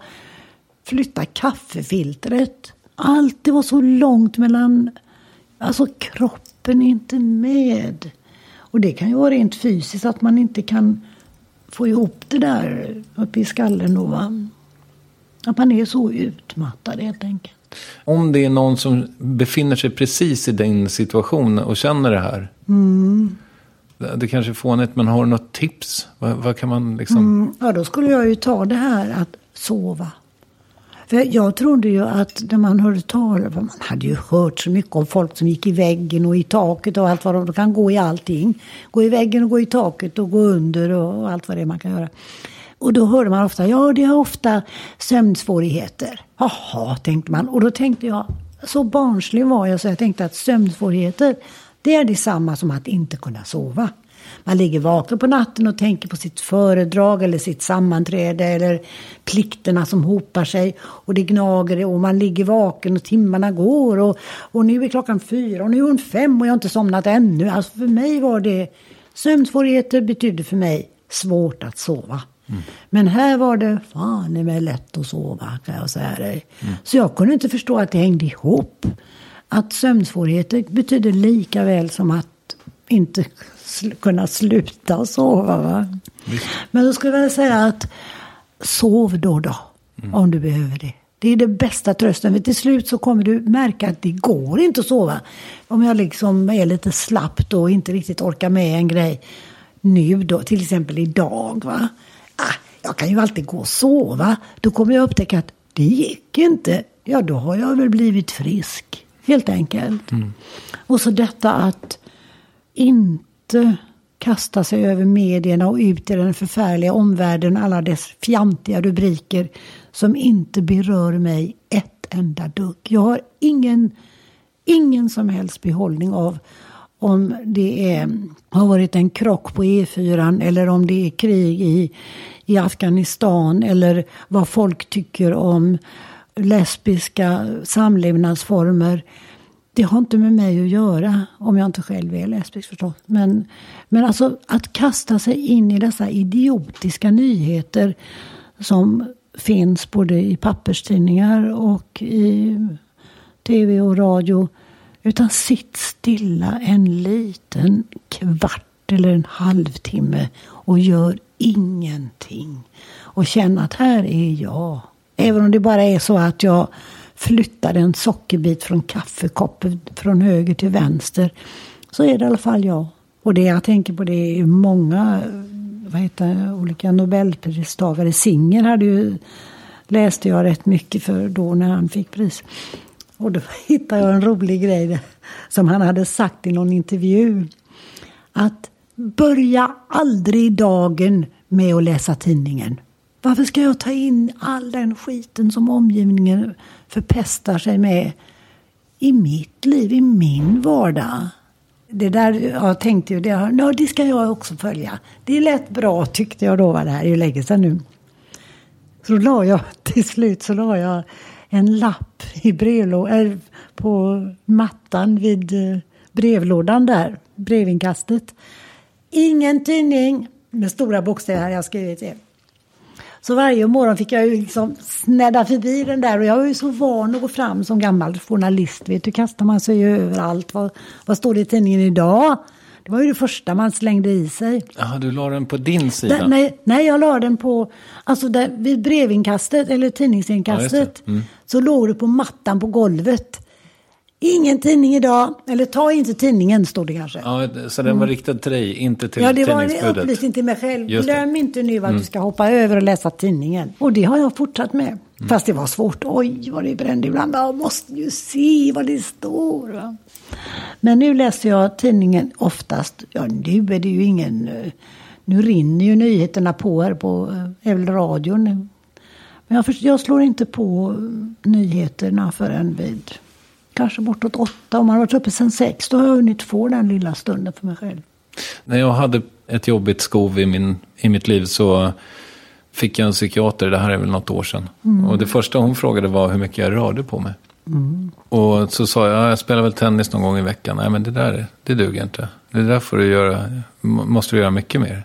flytta kaffefiltret. Allt det var så långt mellan... Alltså kroppen är inte med. Och det kan ju vara rent fysiskt att man inte kan få ihop det där uppe i skallen då. Va? Att man är så utmattad helt enkelt. Om det är någon som befinner sig precis i din situation och känner det här. Det, det kanske är fånigt, men har du något tips? Vad, vad kan man liksom... Mm, ja, då skulle jag ju ta det här att sova. För jag trodde ju att när man hörde talas man hade ju hört så mycket om folk som gick i väggen och i taket och allt vad de, de kan gå i allting. Gå i väggen och gå i taket och gå under och allt vad det är man kan göra. Och då hörde man ofta, ja det är ofta sömnsvårigheter. Jaha, tänkte man. Och då tänkte jag, så barnslig var jag så jag tänkte att sömnsvårigheter, det är detsamma som att inte kunna sova. Man ligger vaken på natten och tänker på sitt föredrag eller sitt sammanträde eller plikterna som hopar sig och det gnager och man ligger vaken och timmarna går och, och nu är klockan fyra och nu är hon fem och jag har inte somnat ännu. Alltså för mig var det, sömnsvårigheter betydde för mig svårt att sova. Men här var det fan är mig lätt att sova kan jag säga dig. Så jag kunde inte förstå att det hängde ihop. Att sömnsvårigheter betyder lika väl som att inte sl- kunna sluta sova. Va? Men då skulle jag säga att sov då då. Om du behöver det. Det är det bästa trösten. För till slut så kommer du märka att det går inte att sova. Om jag liksom är lite slapp då och inte riktigt orkar med en grej. Nu då, till exempel idag. Va? Ah, jag kan ju alltid gå och sova. Då kommer jag upptäcka att det gick inte. Ja, då har jag väl blivit frisk. Helt enkelt. Och så detta att inte kasta sig över medierna och ut i den förfärliga omvärlden, alla dess fjantiga rubriker som inte berör mig ett enda dugg. Jag har ingen, ingen som helst behållning av om det är, har varit en krock på E4 eller om det är krig i, i Afghanistan eller vad folk tycker om lesbiska samlevnadsformer. Det har inte med mig att göra, om jag inte själv är lesbisk förstås. Men, men alltså att kasta sig in i dessa idiotiska nyheter som finns både i papperstidningar och i tv och radio. Utan sitt stilla en liten kvart eller en halvtimme och gör ingenting. Och känn att här är jag. Även om det bara är så att jag flyttar en sockerbit från kaffekoppen från höger till vänster. Så är det i alla fall jag. Och det jag tänker på det är många vad heter, olika nobelpristagare. Singer hade ju, läste jag rätt mycket för då när han fick pris. Och då hittade jag en rolig grej som han hade sagt i någon intervju. Att börja aldrig dagen med att läsa tidningen. Varför ska jag ta in all den skiten som omgivningen förpestar sig med i mitt liv, i min vardag? Det där jag tänkte ju, det, det ska jag också följa. Det lät bra tyckte jag då, var det här är ju länge sedan nu. Så då la jag, till slut så la jag en lapp i brevlådan, på mattan vid eh, brevlådan där, brevinkastet. Ingen tidning, med stora bokstäver har jag skrivit det. Så varje morgon fick jag ju liksom snädda förbi den där och jag var ju så van att gå fram som gammal journalist. Vet du, kastar man sig ju överallt. Vad, vad står det i tidningen idag? Det var ju det första man slängde i sig. Jaha, du la den på din sida? Där, nej, nej, jag la den på, alltså där, vid brevinkastet eller Ja, tidningsinkastet. Mm. Så låg det på mattan på golvet. Ingen tidning idag, eller ta inte tidningen stod det kanske. Ja, så den var riktad till dig, inte till Mm. Ja, det var en tidningsbudet? upplysning till mig själv. Mm. Glöm inte nu att du ska hoppa över och läsa tidningen. Och det har jag fortsatt med. Mm. Fast det var svårt. Oj, vad det brände ibland. Jag måste ju se vad det står. Va? Men nu läser jag tidningen oftast. Ja, nu är det ju ingen... eh, Nu rinner ju nyheterna på här på eh, är väl radion. Men jag, jag slår inte på nyheterna förrän vid kanske bortåt åtta. Om man har varit uppe sen sex, då har jag hunnit få den lilla stunden för mig själv. När jag hade ett jobbigt skov i, min, i mitt liv så fick jag en psykiater, det här är väl något år sedan. Och det första hon frågade var hur mycket jag rörde på mig. Och så sa jag, ja, jag spelar väl tennis någon gång i veckan. Nej men det där, det duger inte. Det där får du göra, må- måste du göra mycket mer.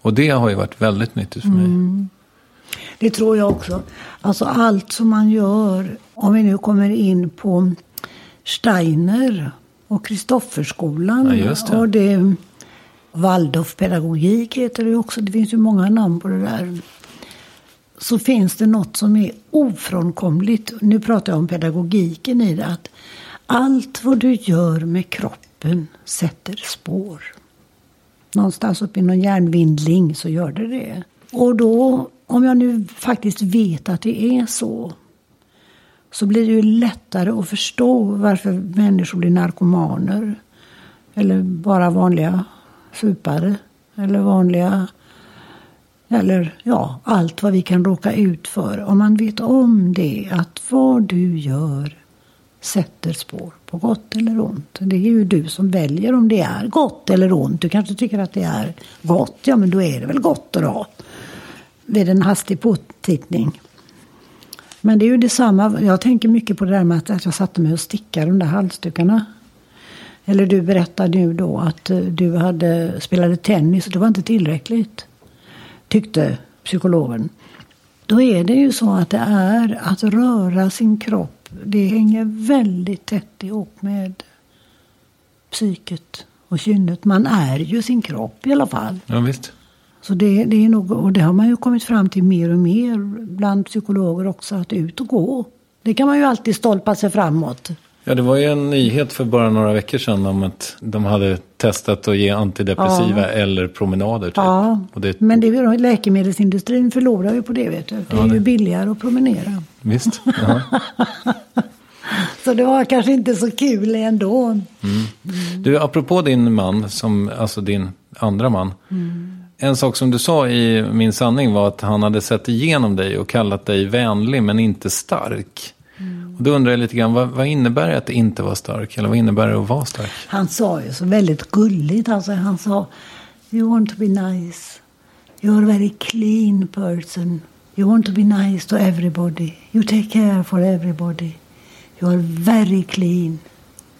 Och det har ju varit väldigt nyttigt för mig. Det tror jag också. Alltså allt som man gör, om vi nu kommer in på Steiner och Kristofferskolan. Ja, det. Och det, Waldorfpedagogik heter det också. Det finns ju många namn på det där. Så finns det något som är ofrånkomligt. Nu pratar jag om pedagogiken i det. Att allt vad du gör med kroppen sätter spår. Någonstans uppe i någon hjärnvindling så gör det det. Och då, om jag nu faktiskt vet att det är så så blir det ju lättare att förstå varför människor blir narkomaner. Eller bara vanliga supare. Eller vanliga... Eller ja, allt vad vi kan råka ut för. Om man vet om det, att vad du gör sätter spår på gott eller ont. Det är ju du som väljer om det är gott eller ont. Du kanske tycker att det är gott. Ja, men då är det väl gott då. Vid en hastig påtittning. Men det är ju detsamma. Jag tänker mycket på det där med att jag satte mig och stickade de där halsdukarna. Eller du berättade nu då att eh, du hade spelade tennis och det var inte tillräckligt. Tyckte psykologen. Då är det ju så att det är att röra sin kropp. Det hänger väldigt tätt ihop med psyket och kynnet. Man är ju sin kropp i alla fall. Ja, visst. Så det, det, är nog, och det har man ju kommit fram till mer och mer bland psykologer också, att ut och gå. Det kan man ju alltid stolpa sig framåt. Ja, det var ju en nyhet för bara några veckor sedan om att de hade testat att ge antidepressiva Ja. eller promenader. Typ. Ja, det, men det är ju, läkemedelsindustrin förlorar ju på det. Vet du. Det är Ja, det- ju billigare att promenera. Visst. Så det var kanske inte så kul ändå. Du, apropå din man, som, alltså din andra man. Mm. En sak som du sa i Min sanning var att han hade sett igenom dig och kallat dig vänlig men inte stark. Mm. Och då undrar jag lite grann, vad, vad innebär det att inte vara stark? Eller vad innebär det att vara stark? Han sa ju så väldigt gulligt. Alltså, han sa You want to be nice. You are a very clean person. You want to be nice to everybody. You take care for everybody. You are very clean.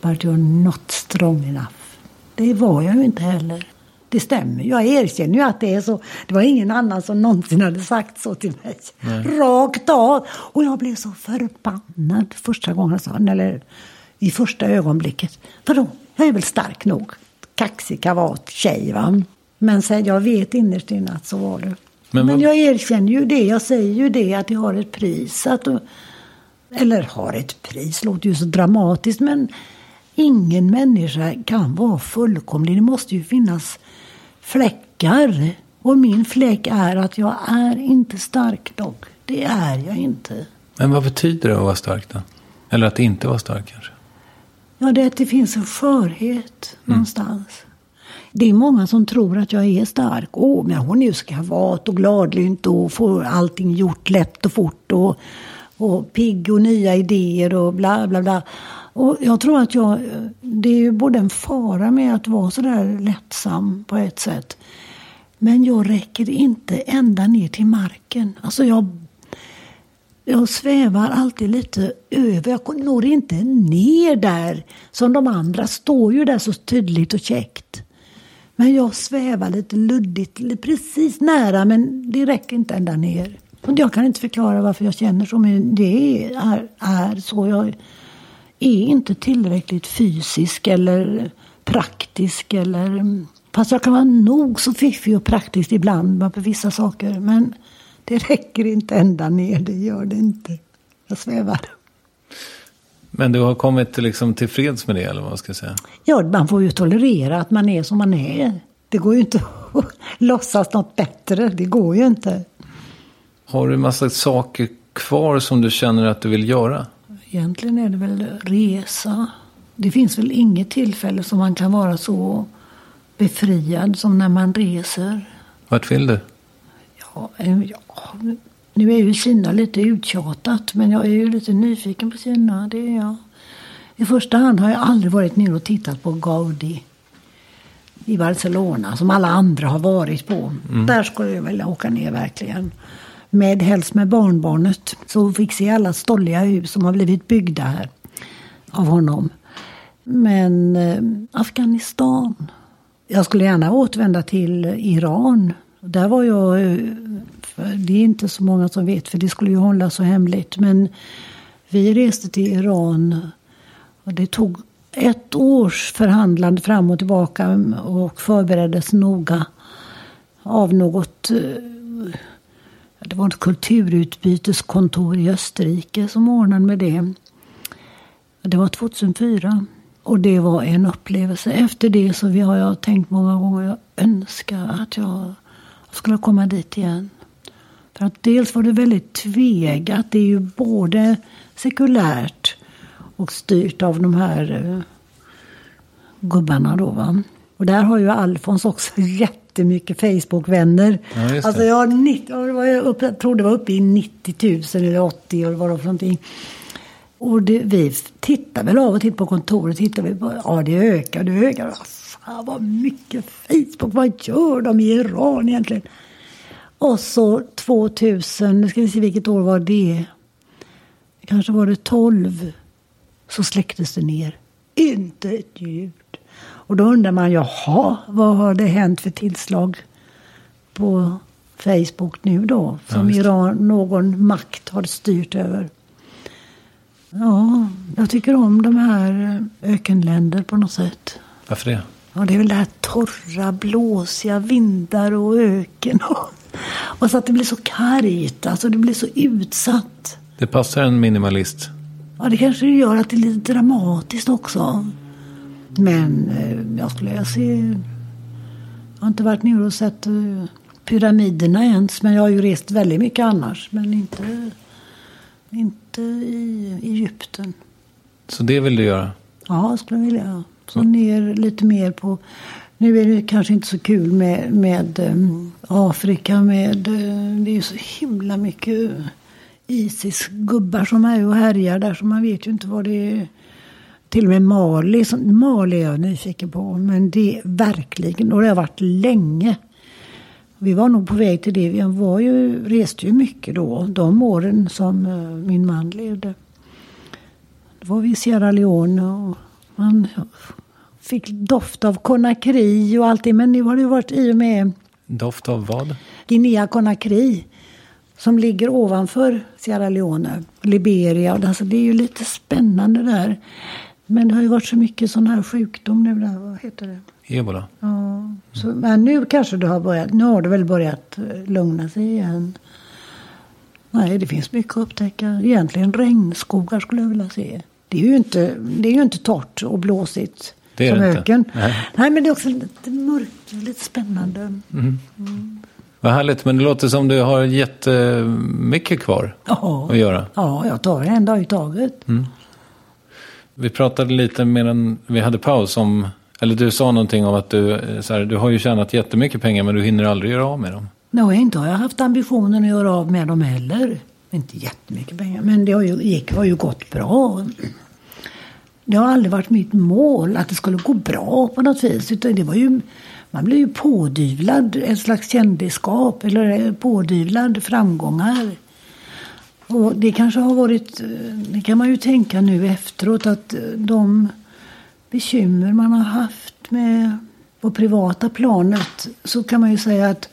But you're not strong enough. Det var jag ju inte heller. Det stämmer. Jag erkänner ju att det är så. Det var ingen annan som någonsin hade sagt så till mig. Rakt av. Och jag blev så förbannad första gången eller i första ögonblicket. Vadå? Jag är väl stark nog. Kaxig, kavat, tjej va. Men sen, jag vet innerst inne att så var det. Men Men, jag erkänner ju det. Jag säger ju det att det har ett pris. Att, eller har ett pris, låter ju så dramatiskt. Men ingen människa kan vara fullkomlig. Det måste ju finnas fläckar. Och min fläck är att jag är inte stark nog. Det är jag inte. Men vad betyder det att vara stark då? Eller att inte vara stark kanske? Ja, det är att det finns en skörhet någonstans. Det är många som tror att jag är stark. Åh, men hon är ju skavat och gladlynt och får allting gjort lätt och fort. Och, och pigg och nya idéer och bla bla bla. Och jag tror att jag, det är ju både en fara med att vara sådär lättsam på ett sätt. Men jag räcker inte ända ner till marken. Alltså jag jag svävar alltid lite över. Jag når inte ner där som de andra. Står ju där så tydligt och käckt. Men jag svävar lite luddigt, precis nära men det räcker inte ända ner. Och jag kan inte förklara varför jag känner så men det är, är så. Jag är inte tillräckligt fysisk eller praktisk eller... Fast jag kan vara nog så fiffig och praktisk ibland på vissa saker. Men det räcker inte ända ner, det gör det inte. Jag svävar. Men du har kommit liksom till freds med det, eller vad man ska säga? Ja, man får ju tolerera att man är som man är. Det går ju inte att låtsas något bättre. Det går ju inte. Har du en massa saker kvar som du känner att du vill göra? Egentligen är det väl resa. Det finns väl inget tillfälle som man kan vara så befriad som när man reser. Vart vill du? Ja, eh, ja, nu är ju Kina lite uttjatat, men jag är ju lite nyfiken på Kina. Det är jag. I första hand har jag aldrig varit nere och tittat på Gaudi i Barcelona, som alla andra har varit på. Där skulle jag vilja åka ner verkligen. Med, helst med barnbarnet. Så fick se alla stolliga hus som har blivit byggda här av honom. Men eh, Afghanistan. Jag skulle gärna återvända till Iran. Där var jag, eh, det är inte så många som vet för det skulle ju hållas så hemligt. Men vi reste till Iran och det tog ett års förhandlande fram och tillbaka och förbereddes noga av något eh, det var ett kulturutbyteskontor i Österrike som ordnade med det. Det var 2004. Och det var en upplevelse. Efter det så har jag tänkt många gånger, jag önskar att jag skulle komma dit igen. För att dels var det väldigt tvegat. Det är ju både sekulärt och styrt av de här eh, gubbarna då. Va? Och där har ju Alfons också jättemycket Facebook-vänner. Ja, alltså jag, har 90, jag, var uppe, jag tror det var uppe i 90 000 eller 80 eller vad det var för någonting. Och det, vi tittar väl av och till på kontoret. Tittar vi på, ja, det ökar, det ökar. Fan, vad mycket Facebook. Vad gör de i Iran egentligen? Och så 2000, nu ska vi se vilket år var det. Kanske var det 12. Så släcktes det ner. Inte ett ljud. Och då undrar man, jaha, vad har det hänt för tillslag på Facebook nu då? Som Ja, Iran, någon makt har styrt över. Ja, jag tycker om de här ökenländer på något sätt. Varför det? Ja, det är väl det här torra, blåsiga vindar och öken. Och, och så att det blir så kargt, alltså det blir så utsatt. Det passar en minimalist. Ja, det kanske gör att det är lite dramatiskt också. Men eh, jag skulle se... Jag har inte varit nere och sett eh, pyramiderna ens. Men jag har ju rest väldigt mycket annars. Men inte, inte i Egypten. Så det vill du göra? Ja, jag skulle vilja. Så ner lite mer på... Nu är det kanske inte så kul med, med um, Afrika. Med, uh, det är ju så himla mycket Isis-gubbar som är och härjar där. Så man vet ju inte vad det är. Till och med Mali. Som, Mali är jag nyfiken på. Men det är verkligen, och det har varit länge. Vi var nog på väg till det. Vi var ju, reste ju mycket då. De åren som uh, min man levde. Då var vi i Sierra Leone och man fick doft av Conakry och allt det. Men nu har det varit i och med Doft av vad? Guinea Conakry. Som ligger ovanför Sierra Leone. Liberia. Alltså det är ju lite spännande där. Men det har ju varit så mycket sån här sjukdom nu. Där. Vad heter det? Ebola? Ja. Så, men nu kanske det har börjat. Nu har det väl börjat eh, lugna sig igen. Nej, det finns mycket att upptäcka. Egentligen regnskogar skulle jag vilja se. Det är ju inte, det är ju inte torrt och blåsigt Det är som det inte. öken. Nej. Nej, men det är också lite mörkt, lite spännande. Vad härligt, men det låter som du har jättemycket kvar Ja. att göra. Ja, jag tar en dag i taget. Vi pratade lite medan vi hade paus om, eller du sa någonting om att du, eh, så här, du har ju tjänat jättemycket pengar men du hinner aldrig göra av med dem. Nej, inte har jag haft ambitionen att göra av med dem heller. Inte jättemycket pengar, men det har ju, gick, har ju gått bra. Det har aldrig varit mitt mål att det skulle gå bra på något vis. Utan det var ju, man blev ju pådyvlad ett slags kändisskap eller eh, pådyvlad framgångar. Och det kanske har varit, eh, det kan man ju tänka nu efteråt, att eh, de bekymmer man har haft med på privata planet så kan man ju säga att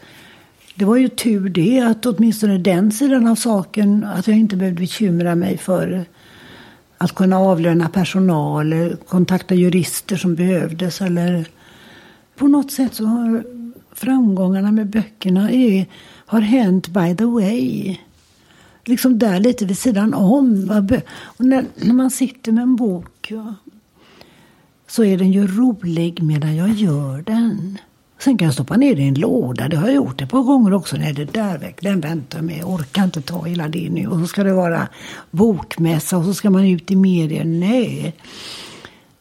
det var ju tur det att åtminstone den sidan av saken att jag inte behövde bekymra mig för att kunna avlöna personal eller kontakta jurister som behövdes eller på något sätt så har framgångarna med böckerna är, har hänt by the way. Liksom där lite vid sidan om. Och när, när man sitter med en bok ja, så är den ju rolig medan jag gör den. Sen kan jag stoppa ner det i en låda. Det har jag gjort ett par gånger också. Nej, det där väck, den väntar med. Jag orkar inte ta hela det nu. Och så ska det vara bokmässa och så ska man ut i media. Nej.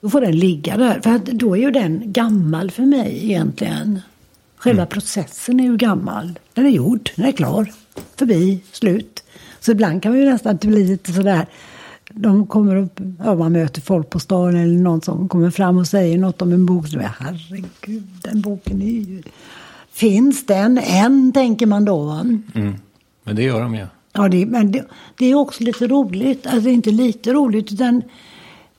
Då får den ligga där. För att då är ju den gammal för mig egentligen. Själva processen är ju gammal. Den är gjord, den är klar. Förbi, slut. Så ibland kan man ju nästan bli lite sådär. De kommer upp, ja, man möter folk på stan eller någon som kommer fram och säger något om en bok. Så jag, herregud, den boken är ju... Finns den än, tänker man då. Mm. Men det gör de ju. Ja, det, men det, det är också lite roligt. Alltså inte lite roligt, utan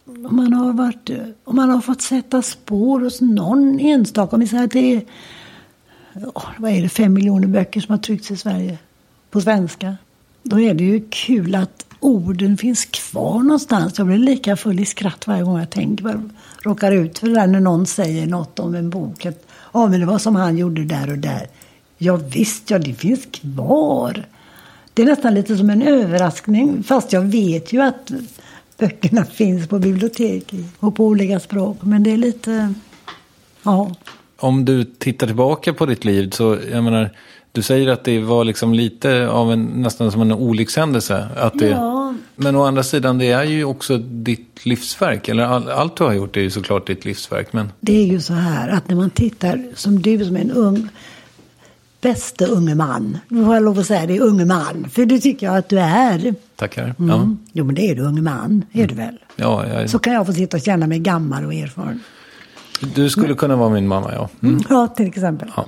om man har, varit, om man har fått sätta spår hos någon enstaka. Om vi säger att det är ja, vad är det, fem miljoner böcker som har tryckts i Sverige på svenska. Då är det ju kul att orden finns kvar någonstans. Jag blir lika full i skratt varje gång jag tänker på det. Råkar ut för det där när någon säger något om en bok. Att, ja, men det var som han gjorde där och där. Ja, visst, ja, det finns kvar. Det är nästan lite som en överraskning. Fast jag vet ju att böckerna finns på bibliotek och på olika språk. Men det är lite, ja. Om du tittar tillbaka på ditt liv så, jag menar, du säger att det var liksom lite av en, nästan som en olyckshändelse. Att det, Ja. Men å andra sidan, det är ju också ditt livsverk. Eller all, allt du har gjort är ju såklart ditt livsverk. Men Det är ju så här att när man tittar som du som är en ung, bäste unge man. Nu får jag lov att säga det, unge man. För det tycker jag att du är. tackar. Mm. Jo men det är du, unge man. Är du väl? Ja, ja, Så kan jag få sitta och känna mig gammal och erfaren. du skulle kunna vara min mamma, ja. Mm. Ja, till exempel. Ja.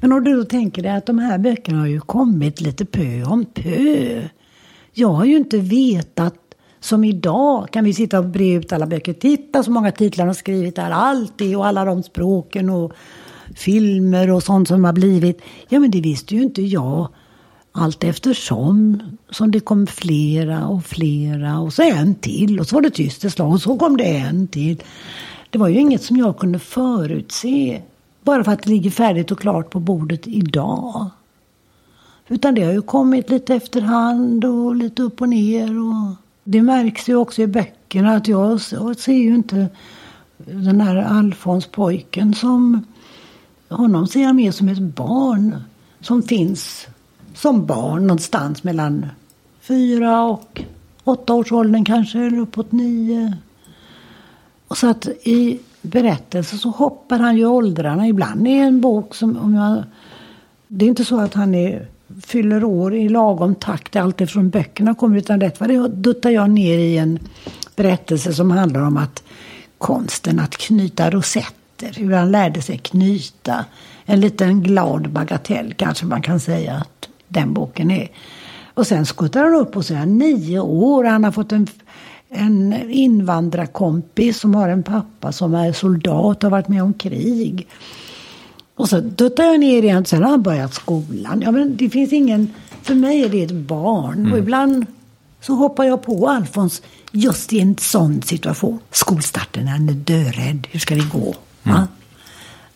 Men om du då tänker dig att de här böckerna har ju kommit lite pö om pö. Jag har ju inte vetat som idag kan vi sitta och bre ut alla böcker. Titta så många titlar de har skrivit där. Allt det och alla de språken och filmer och sånt som har blivit. Ja men det visste ju inte jag. Allt eftersom som det kom flera och flera och så en till och så var det tyst ett slag och så kom det en till. Det var ju inget som jag kunde förutse. Bara för att det ligger färdigt och klart på bordet idag. Utan det har ju kommit lite efterhand och lite upp och ner. Och det märks ju också i böckerna att jag ser ju inte den här Alfons pojken som... Honom ser jag mer som ett barn som finns som barn någonstans mellan fyra och åtta års åldern kanske, eller uppåt nio. Och så att i berättelser så hoppar han ju åldrarna. Ibland är en bok som, om jag... Det är inte så att han är, fyller år i lagom takt allt böckerna kommer. Utan rätt vad det är duttar jag ner i en berättelse som handlar om att konsten att knyta rosetter. Hur han lärde sig knyta. En liten glad bagatell kanske man kan säga att den boken är. Och sen skuttar han upp och så är han nio år. Han har fått en, en invandrarkompis som har en pappa som är soldat och har varit med om krig. Och så duttar jag ner igen. Sen har han börjat skolan. Ja, men det finns ingen... För mig är det ett barn. Och ibland så hoppar jag på Alfons just i en sån situation. Skolstarten, han är dörädd. Hur ska det gå? Va?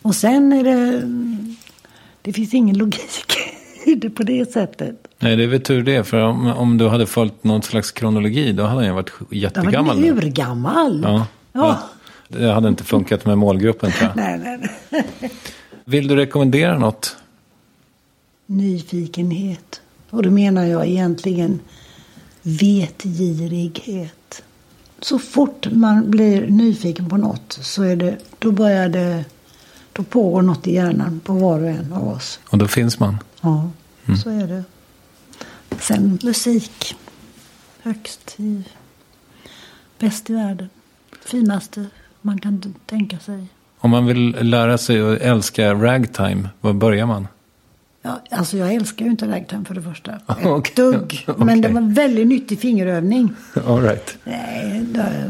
Och sen är det... Det finns ingen logik i det på det sättet. Nej, det är väl tur det. För om, om du hade följt någon slags kronologi, då hade han ju varit var jättegammal. nu. urgammal. Ja. Ja. Det hade inte funkat med målgruppen tror jag. Nej, nej, nej. Vill du rekommendera något? Nyfikenhet. Och då menar jag egentligen vetgirighet. Så fort man blir nyfiken på något så är det, då börjar det, då pågår något i hjärnan på var och en av oss. Och då finns man. Ja, så är det. Sen musik. Högst i, bäst i världen. Finaste man kan tänka sig. Om man vill lära sig att älska ragtime, var börjar man? Ja, alltså jag älskar ju inte ragtime för det första. Ett Okej. dugg. Men Okej. det var en väldigt nyttig fingerövning. All right. Nej,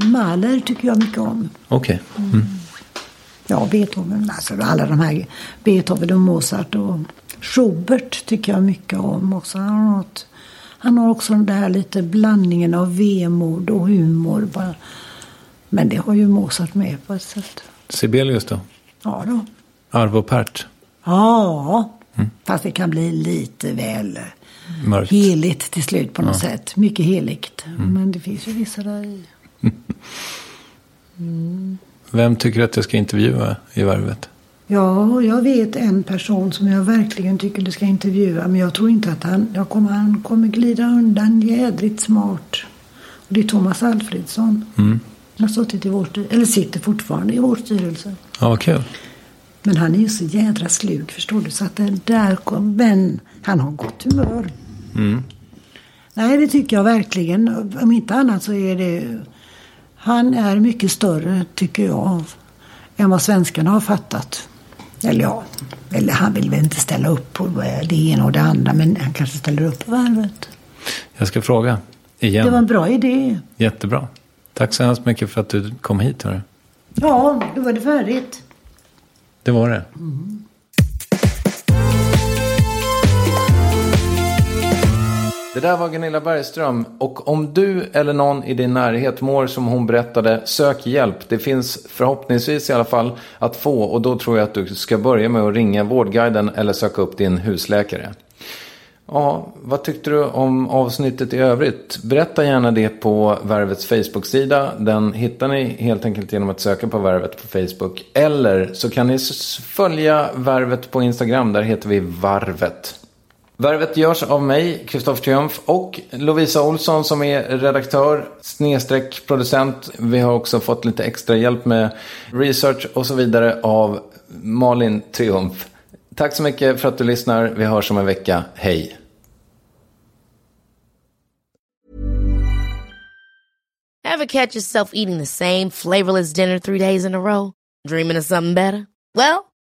Mahler tycker jag mycket om. Okej. Mm. Ja, Beethoven, alltså alla de här. Beethoven och Mozart och Schubert tycker jag mycket om också. Han har, något, han har också den där lite blandningen av vemod och humor. Bara. Men det har ju Mozart med på ett sätt. Sibelius då? Ja då. Arvo Pärt? Ja, fast det kan bli lite väl Mörkt. heligt till slut på något sätt. Mycket heligt. Men det finns ju vissa där i. Vem tycker att jag ska intervjua i Värvet? Ja, jag vet en person som jag verkligen tycker du ska intervjua. Men jag tror inte att han, jag kommer, han kommer glida undan jädrigt smart. Och det är Thomas Alfredsson. Mm. Han har suttit i vår, eller sitter fortfarande i vår styrelse. Ja, vad kul. Men han är ju så jädra slug, förstår du. Så att det där kom, men han har gott humör. Mm. Nej, det tycker jag verkligen. Om inte annat så är det... Han är mycket större, tycker jag, än vad svenskarna har fattat. Eller ja, eller han vill väl inte ställa upp på det ena och det andra, men han kanske ställer upp på värvet. Jag ska fråga. Igen. Det var en bra idé. Jättebra. Tack så hemskt mycket för att du kom hit. Hörru. Ja, då var det färdigt. Det var det. Det där var Gunilla Bergström. Och om du eller någon i din närhet mår som hon berättade, sök hjälp. Det finns förhoppningsvis i alla fall att få. Och då tror jag att du ska börja med att ringa Vårdguiden eller söka upp din husläkare. Ja, vad tyckte du om avsnittet i övrigt? Berätta gärna det på Värvets Facebook-sida. Den hittar ni helt enkelt genom att söka på Värvet på Facebook. Eller så kan ni följa Värvet på Instagram. Där heter vi Varvet. Värvet görs av mig, Kristoffer Triumf och Lovisa Olsson som är redaktör, snedstreck producent. Vi har också fått lite extra hjälp med research och så vidare av Malin Triumf. Tack så mycket för att du lyssnar. Vi hörs om en vecka. Hej! Ever catch yourself eating the same flavorless dinner three days in a row? Dreaming of something better? Well,